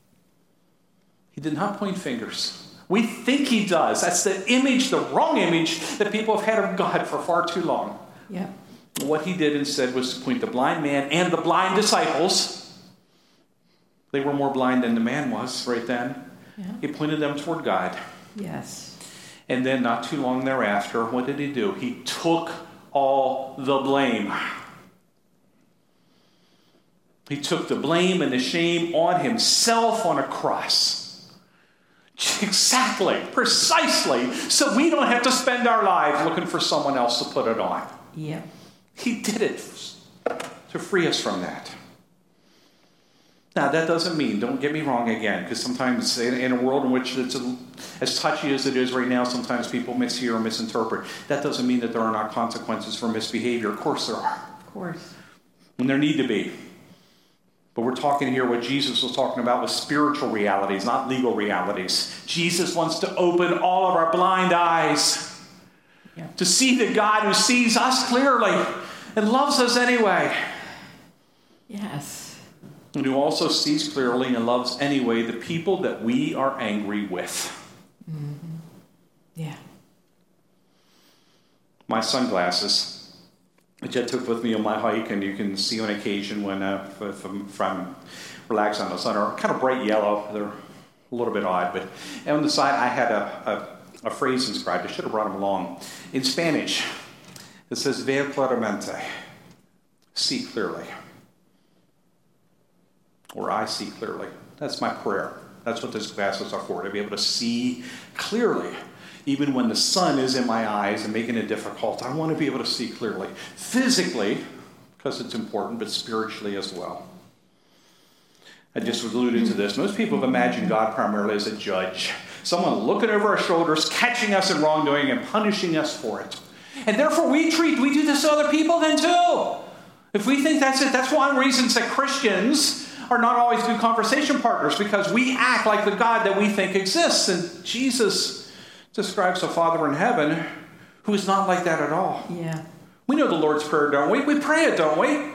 G: He did not point fingers. We think he does. That's the image, the wrong image that people have had of God for far too long.
H: Yeah.
G: What he did instead was to point the blind man and the blind disciples. They were more blind than the man was right then.
H: Yeah.
G: He pointed them toward God.
H: Yes.
G: And then, not too long thereafter, what did he do? He took all the blame. He took the blame and the shame on himself on a cross. Exactly, precisely, so we don't have to spend our lives looking for someone else to put it on.
H: Yeah.
G: He did it to free us from that. Now, that doesn't mean, don't get me wrong again, because sometimes in, a world in which it's a, as touchy as it is right now, sometimes people mishear or misinterpret. That doesn't mean that there are not consequences for misbehavior. Of course there are.
H: Of course.
G: And there need to be. But we're talking here what Jesus was talking about with spiritual realities, not legal realities. Jesus wants to open all of our blind eyes yeah. to see the God who sees us clearly and loves us anyway.
H: Yes
G: and who also sees clearly and loves anyway the people that we are angry with.
H: Mm-hmm. Yeah.
G: My sunglasses, which I took with me on my hike, and you can see on occasion when uh, if I'm, if I'm relaxed on the sun, are kind of bright yellow. They're a little bit odd, but on the side I had a, a, a phrase inscribed. I should have brought them along. In Spanish, it says, Vea claramente, see clearly or I see clearly. That's my prayer. That's what those glasses are for, to be able to see clearly. Even when the sun is in my eyes and making it difficult, I want to be able to see clearly. Physically, because it's important, but spiritually as well. I just alluded to this. Most people have imagined God primarily as a judge. someone looking over our shoulders, catching us in wrongdoing, and punishing us for it. And therefore, we treat, we do this to other people then too. If we think that's it, that's one reason that Christians are not always good conversation partners because we act like the God that we think exists. And Jesus describes a Father in heaven who is not like that at all.
H: Yeah.
G: We know the Lord's Prayer, don't we? We pray it, don't we?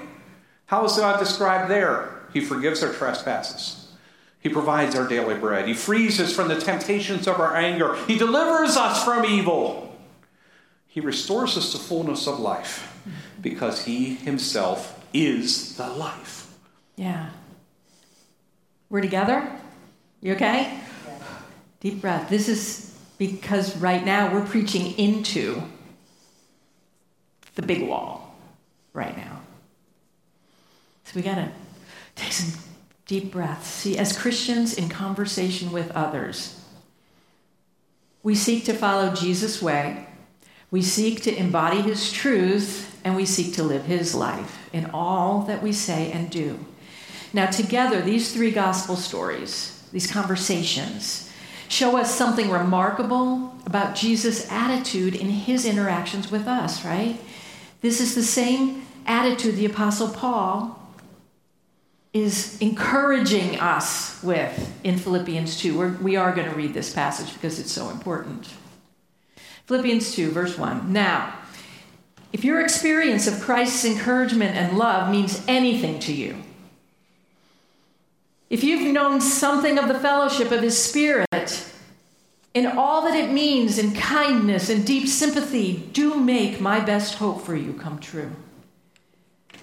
G: How is God described there? He forgives our trespasses. He provides our daily bread. He frees us from the temptations of our anger. He delivers us from evil. He restores us to fullness of life because He Himself is the life.
H: Yeah. We're together? You okay? Deep breath. This is because right now we're preaching into the big wall right now. So we got to take some deep breaths. See, as Christians in conversation with others, we seek to follow Jesus' way, we seek to embody his truth, and we seek to live his life in all that we say and do. Now, together, these three gospel stories, these conversations, show us something remarkable about Jesus' attitude in his interactions with us, right? This is the same attitude the Apostle Paul is encouraging us with in Philippians 2. We're, we are going to read this passage because it's so important. Philippians 2, verse 1. Now, if your experience of Christ's encouragement and love means anything to you, if you've known something of the fellowship of his Spirit, in all that it means in kindness and deep sympathy, do make my best hope for you come true.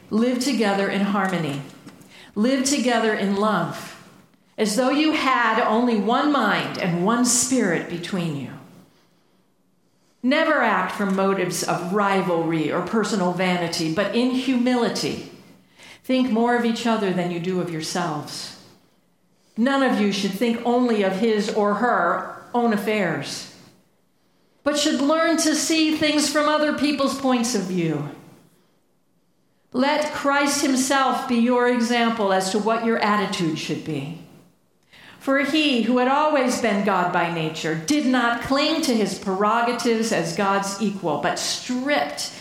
H: Live together in harmony, live together in love, as though you had only one mind and one spirit between you. Never act from motives of rivalry or personal vanity, but in humility. Think more of each other than you do of yourselves. None of you should think only of his or her own affairs, but should learn to see things from other people's points of view. Let Christ himself be your example as to what your attitude should be. For he, who had always been God by nature, did not cling to his prerogatives as God's equal, but stripped,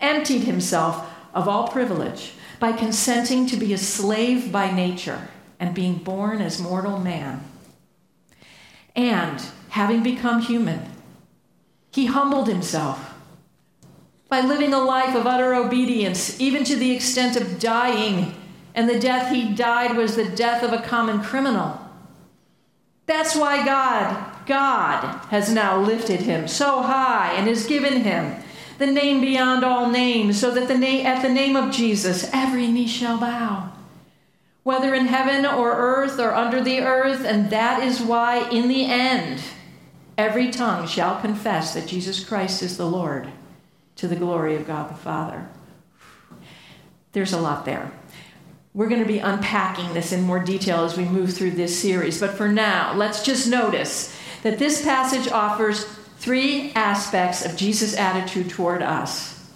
H: emptied himself of all privilege by consenting to be a slave by nature and being born as mortal man. And having become human, he humbled himself by living a life of utter obedience, even to the extent of dying. And the death he died was the death of a common criminal. That's why God, God, has now lifted him so high and has given him the name beyond all names, so that the na- at the name of Jesus every knee shall bow whether in heaven or earth or under the earth, and that is why, in the end, every tongue shall confess that Jesus Christ is the Lord to the glory of God the Father. There's a lot there. We're going to be unpacking this in more detail as we move through this series, but for now, let's just notice that this passage offers three aspects of Jesus' attitude toward us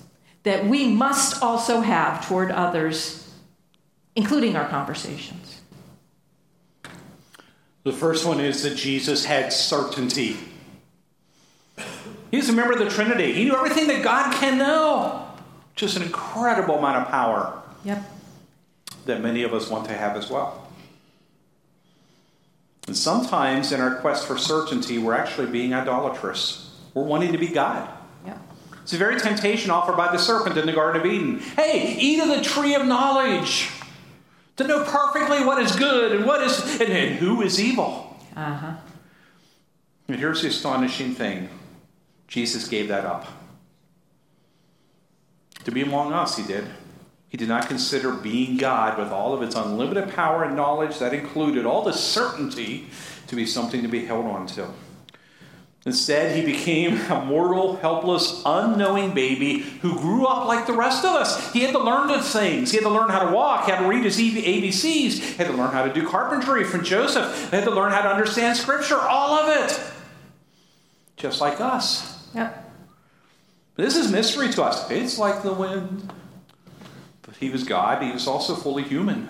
H: that we must also have toward others including our conversations.
G: The first one is that Jesus had certainty. He's a member of the Trinity. He knew everything that God can know. Just an incredible amount of power.
H: Yep.
G: That many of us want to have as well. And sometimes in our quest for certainty, we're actually being idolatrous. We're wanting to be God.
H: Yep.
G: It's a very temptation offered by the serpent in the Garden of Eden. Hey, eat of the tree of knowledge to know perfectly what is good and what is and, and who is evil.
H: Uh-huh.
G: And here's the astonishing thing. Jesus gave that up. To be among us, he did. He did not consider being God with all of its unlimited power and knowledge that included all the certainty to be something to be held on to. Instead, he became a mortal, helpless, unknowing baby who grew up like the rest of us. He had to learn the things. He had to learn how to walk, he had to read his ABCs, he had to learn how to do carpentry from Joseph, he had to learn how to understand Scripture, all of it. Just like us.
H: Yep.
G: This is mystery to us. It's like the wind. But he was God, he was also fully human.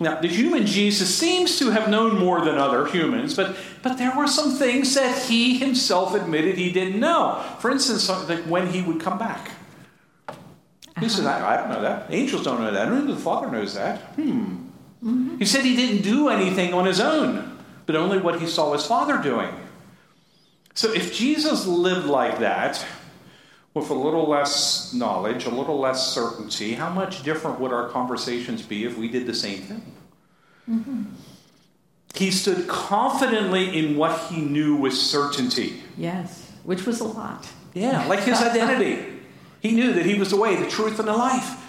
G: Now, the human Jesus seems to have known more than other humans, but, but there were some things that he himself admitted he didn't know. For instance, like when he would come back. He said, I, I don't know that. Angels don't know that. Only the Father knows that. Hmm. Mm-hmm. He said he didn't do anything on his own, but only what he saw his Father doing. So if Jesus lived like that, with a little less knowledge, a little less certainty, how much different would our conversations be if we did the same thing? Mm-hmm. He stood confidently in what he knew with certainty.
H: Yes, which was a lot.
G: Yeah, like his identity. he knew that he was the way, the truth, and the life.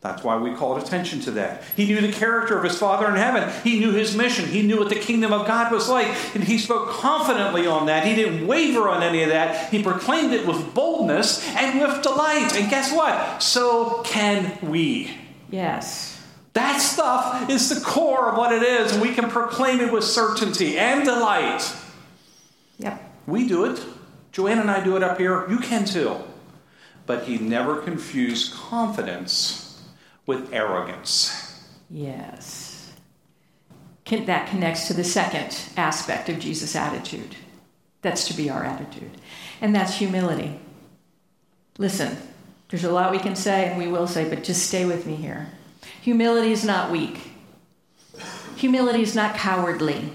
G: That's why we called attention to that. He knew the character of his Father in heaven. He knew his mission. He knew what the kingdom of God was like. And he spoke confidently on that. He didn't waver on any of that. He proclaimed it with boldness and with delight. And guess what? So can we.
H: Yes.
G: That stuff is the core of what it is. And we can proclaim it with certainty and delight.
H: Yep.
G: We do it. Joanne and I do it up here. You can too. But he never confused confidence with arrogance.
H: Yes. Can, that connects to the second aspect of Jesus' attitude. That's to be our attitude. And that's humility. Listen, there's a lot we can say and we will say, but just stay with me here. Humility is not weak, humility is not cowardly.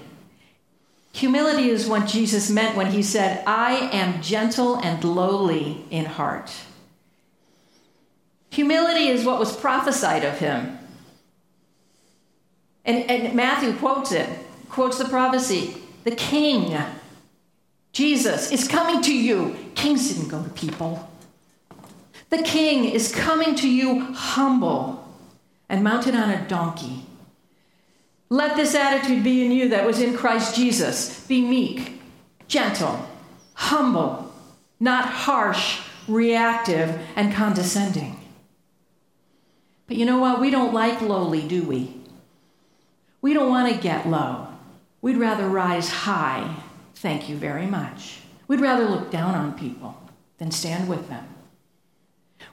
H: Humility is what Jesus meant when he said, I am gentle and lowly in heart. Humility is what was prophesied of him. And, and Matthew quotes it, quotes the prophecy. The king, Jesus, is coming to you. Kings didn't go to people. The king is coming to you humble and mounted on a donkey. Let this attitude be in you that was in Christ Jesus. Be meek, gentle, humble, not harsh, reactive, and condescending. But you know what? We don't like lowly, do we? We don't want to get low. We'd rather rise high. Thank you very much. We'd rather look down on people than stand with them.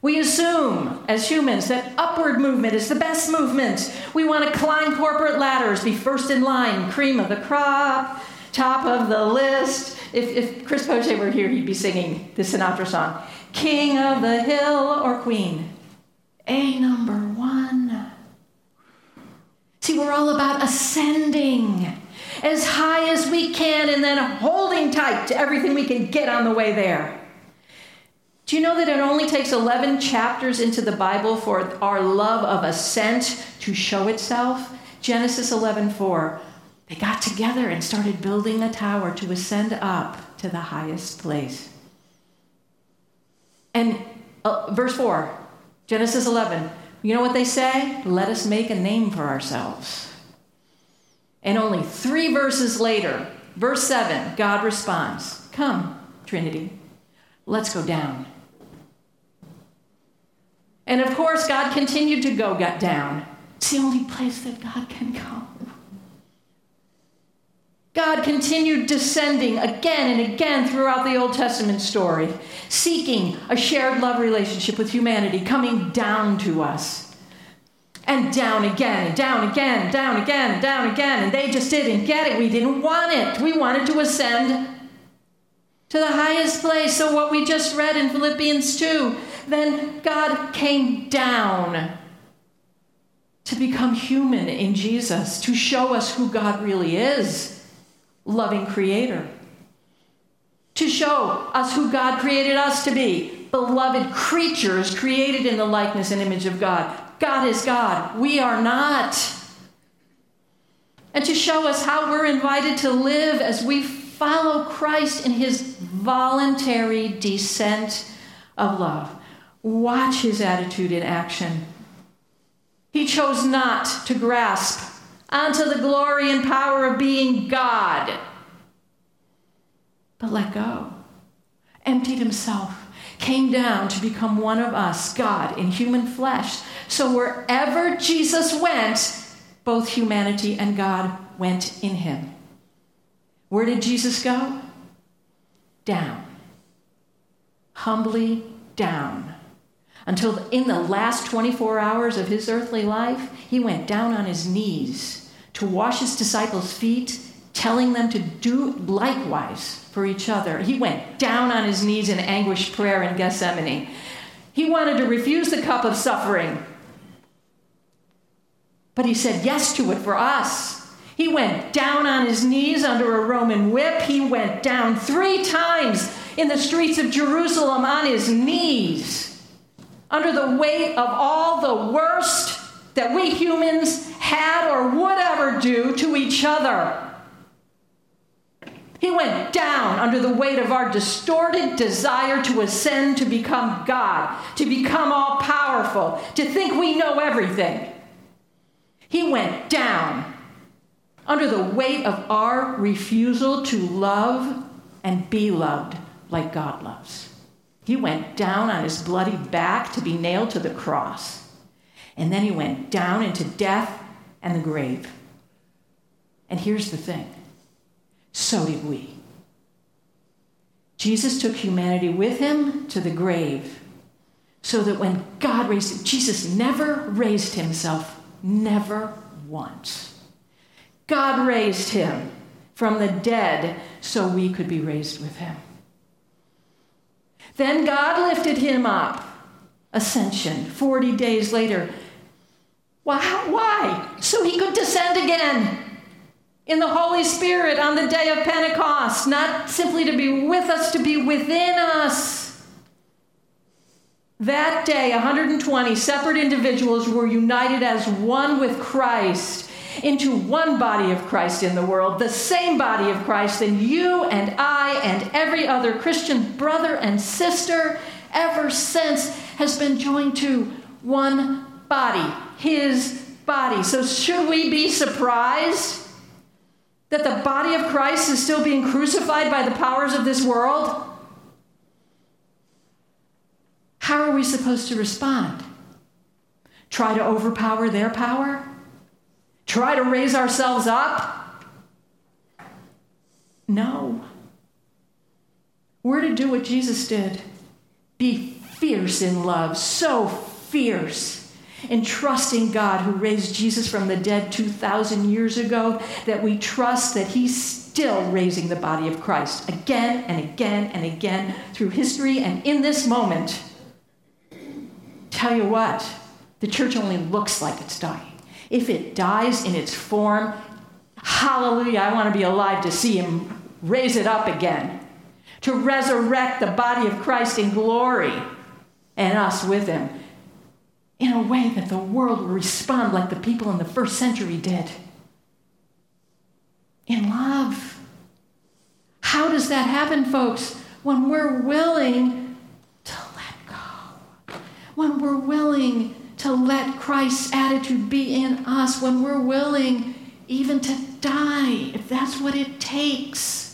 H: We assume, as humans, that upward movement is the best movement. We want to climb corporate ladders, be first in line, cream of the crop, top of the list. If, if Chris Poche were here, he'd be singing the Sinatra song King of the Hill or Queen. A number one. See, we're all about ascending as high as we can and then holding tight to everything we can get on the way there. Do you know that it only takes 11 chapters into the Bible for our love of ascent to show itself? Genesis 11:4. They got together and started building a tower to ascend up to the highest place. And uh, verse 4 Genesis 11. You know what they say? Let us make a name for ourselves. And only three verses later, verse 7, God responds Come, Trinity, let's go down. And of course, God continued to go down. It's the only place that God can go. God continued descending again and again throughout the Old Testament story, seeking a shared love relationship with humanity, coming down to us. And down again, and down again, down again, down again. And they just didn't get it. We didn't want it. We wanted to ascend to the highest place. So, what we just read in Philippians 2 then God came down to become human in Jesus, to show us who God really is loving creator. To show us who God created us to be beloved creatures created in the likeness and image of God. God is God, we are not. And to show us how we're invited to live as we follow Christ in his voluntary descent of love. Watch his attitude in action. He chose not to grasp onto the glory and power of being God. But let go. Emptied himself, came down to become one of us, God in human flesh. So wherever Jesus went, both humanity and God went in him. Where did Jesus go? Down. Humbly down. until in the last 24 hours of his earthly life, he went down on his knees to wash his disciples' feet, telling them to do likewise for each other. He went down on his knees in anguished prayer in Gethsemane. He wanted to refuse the cup of suffering, but he said yes to it for us. He went down on his knees under a Roman whip. He went down three times in the streets of Jerusalem on his knees under the weight of all the worst that we humans had or would ever do to each other. He went down under the weight of our distorted desire to ascend to become God, to become all powerful, to think we know everything. He went down under the weight of our refusal to love and be loved like God loves. He went down on his bloody back to be nailed to the cross. And then he went down into death and the grave. And here's the thing so did we. Jesus took humanity with him to the grave so that when God raised him, Jesus never raised himself, never once. God raised him from the dead so we could be raised with him. Then God lifted him up. Ascension, 40 days later. Why? Why? So he could descend again in the Holy Spirit on the day of Pentecost, not simply to be with us, to be within us. That day, 120 separate individuals were united as one with Christ into one body of Christ in the world, the same body of Christ, and you and I and every other Christian brother and sister ever since has been joined to one body, his body. So, should we be surprised that the body of Christ is still being crucified by the powers of this world? How are we supposed to respond? Try to overpower their power? try to raise ourselves up? No. We're to do what Jesus did be fierce in love, so fierce in trusting God who raised Jesus from the dead 2,000 years ago that we trust that He's still raising the body of Christ again and again and again through history and in this moment. Tell you what, the church only looks like it's dying. If it dies in its form, hallelujah, I want to be alive to see him raise it up again, to resurrect the body of Christ in glory and us with him in a way that the world will respond like the people in the first century did. In love. How does that happen, folks? When we're willing to let go. When we're willing to let Christ's attitude be in us when we're willing even to die, if that's what it takes,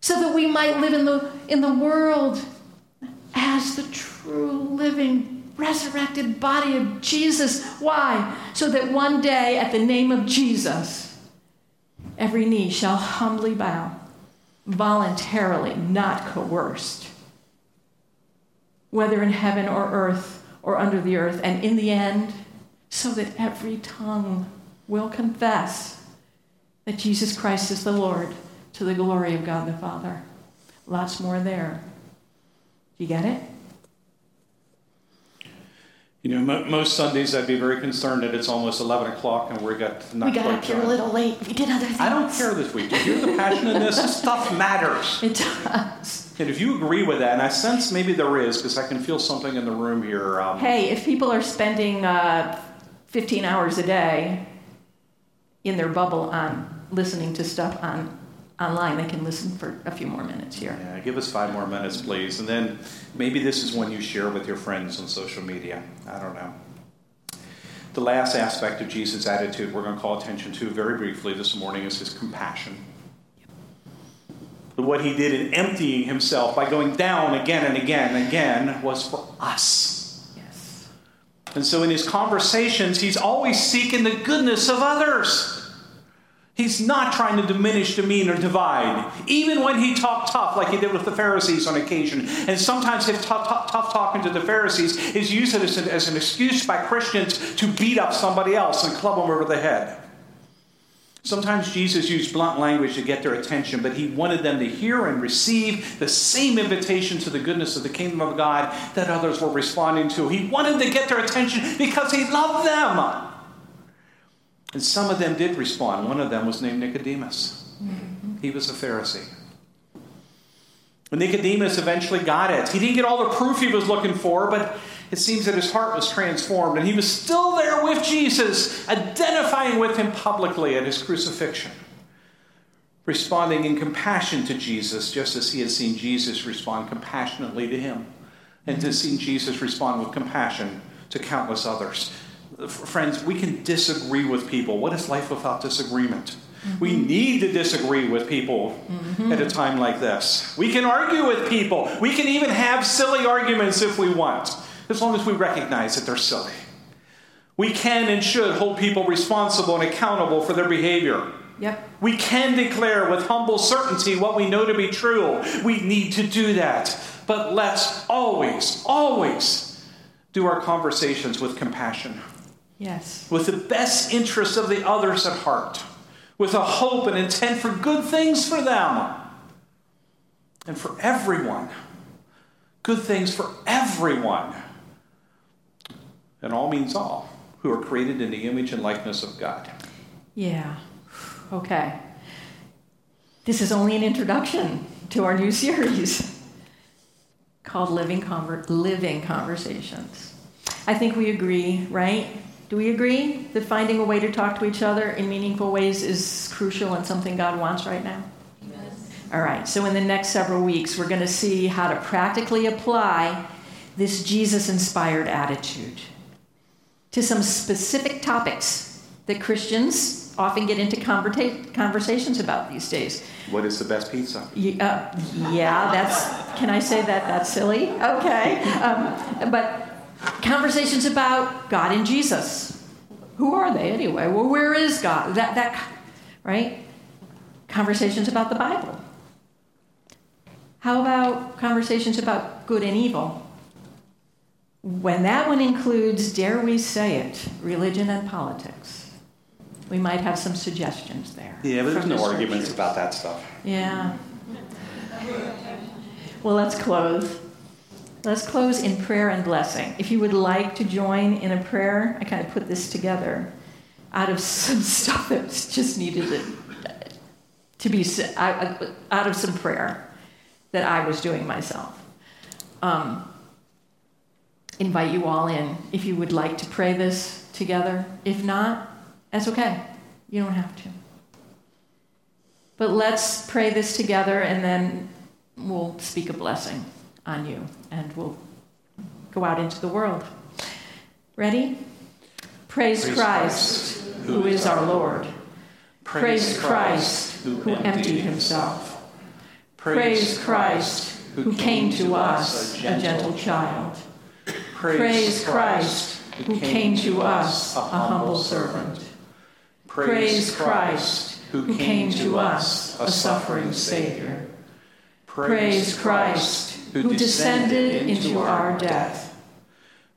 H: so that we might live in the, in the world as the true living resurrected body of Jesus. Why? So that one day, at the name of Jesus, every knee shall humbly bow, voluntarily, not coerced, whether in heaven or earth or under the earth, and in the end, so that every tongue will confess that Jesus Christ is the Lord to the glory of God the Father. Lots more there. Do you get it?
G: You know, most Sundays I'd be very concerned that it's almost 11 o'clock and we got
H: not We got up here a little late. We did other things.
G: I don't care this week. Do you're the passion in this? Stuff matters.
H: It does.
G: And if you agree with that, and I sense maybe there is, because I can feel something in the room here. Um,
H: hey, if people are spending uh, 15 hours a day in their bubble on listening to stuff on online, they can listen for a few more minutes here.
G: Yeah, give us five more minutes, please. And then maybe this is one you share with your friends on social media. I don't know. The last aspect of Jesus' attitude we're going to call attention to very briefly this morning is his compassion what he did in emptying himself by going down again and again and again was for us.
H: Yes.
G: And so in his conversations, he's always seeking the goodness of others. He's not trying to diminish, demean, or divide. Even when he talked tough, like he did with the Pharisees on occasion. And sometimes his tough, tough, tough talking to the Pharisees is used as an, as an excuse by Christians to beat up somebody else and club them over the head. Sometimes Jesus used blunt language to get their attention, but he wanted them to hear and receive the same invitation to the goodness of the kingdom of God that others were responding to. He wanted to get their attention because he loved them. And some of them did respond. One of them was named Nicodemus. He was a Pharisee. When Nicodemus eventually got it, he didn't get all the proof he was looking for, but it seems that his heart was transformed and he was still there with Jesus, identifying with him publicly at his crucifixion, responding in compassion to Jesus, just as he had seen Jesus respond compassionately to him, and to see Jesus respond with compassion to countless others. Friends, we can disagree with people. What is life without disagreement? Mm-hmm. We need to disagree with people mm-hmm. at a time like this. We can argue with people. We can even have silly arguments if we want as long as we recognize that they're silly. We can and should hold people responsible and accountable for their behavior.
H: Yep.
G: We can declare with humble certainty what we know to be true. We need to do that. But let's always, always do our conversations with compassion.
H: Yes.
G: With the best interests of the others at heart. With a hope and intent for good things for them and for everyone. Good things for everyone and all means all, who are created in the image and likeness of God.
H: Yeah. Okay. This is only an introduction to our new series called Living, Conver- Living Conversations. I think we agree, right? Do we agree that finding a way to talk to each other in meaningful ways is crucial and something God wants right now? Yes. All right, so in the next several weeks, we're going to see how to practically apply this Jesus inspired attitude to some specific topics that Christians often get into conversa- conversations about these days.
G: What is the best pizza?
H: Yeah, uh, yeah, that's, can I say that? That's silly. Okay. Um, but conversations about God and Jesus. Who are they anyway? Well, where is God? That, that, right? Conversations about the Bible. How about conversations about good and evil? When that one includes, dare we say it, religion and politics, we might have some suggestions there.
G: Yeah, but there's no the arguments about that stuff.
H: Yeah. Well, let's close. Let's close in prayer and blessing. If you would like to join in a prayer, I kind of put this together out of some stuff that just needed to be said out of some prayer that I was doing myself. Um, invite you all in if you would like to pray this together. If not, that's okay. You don't have to. But let's pray this together and then we'll speak a blessing on you and we'll go out into the world. Ready? Praise, Praise Christ, Christ, who is our Lord. Praise Christ, who emptied himself. Praise Christ, who came to us a gentle child. Praise Christ, who came to us a humble servant. Praise Christ, who came to us a suffering Savior. Praise Christ, who descended into our death.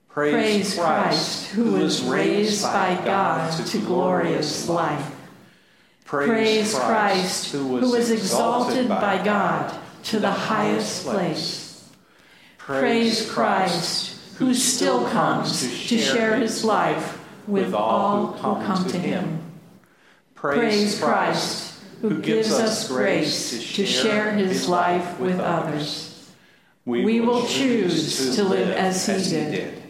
H: Praise Christ, who was raised by God to glorious life. Praise Christ, who was exalted by God to the highest place. Praise Christ, who still comes to share his life with all who come to him. Praise Christ, who gives us grace to share his life with others. We will choose to live as he did,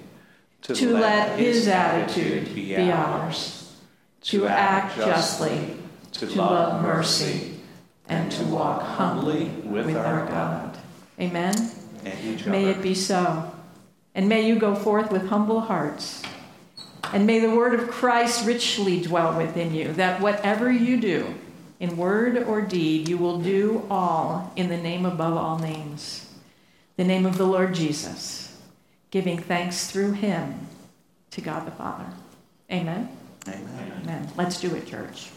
H: to let his attitude be ours, to act justly, to love mercy, and to walk humbly with our God. Amen. May it be so. And may you go forth with humble hearts. And may the word of Christ richly dwell within you, that whatever you do, in word or deed, you will do all in the name above all names, the name of the Lord Jesus, giving thanks through him to God the Father. Amen.
G: Amen.
H: Amen. Let's do it, church.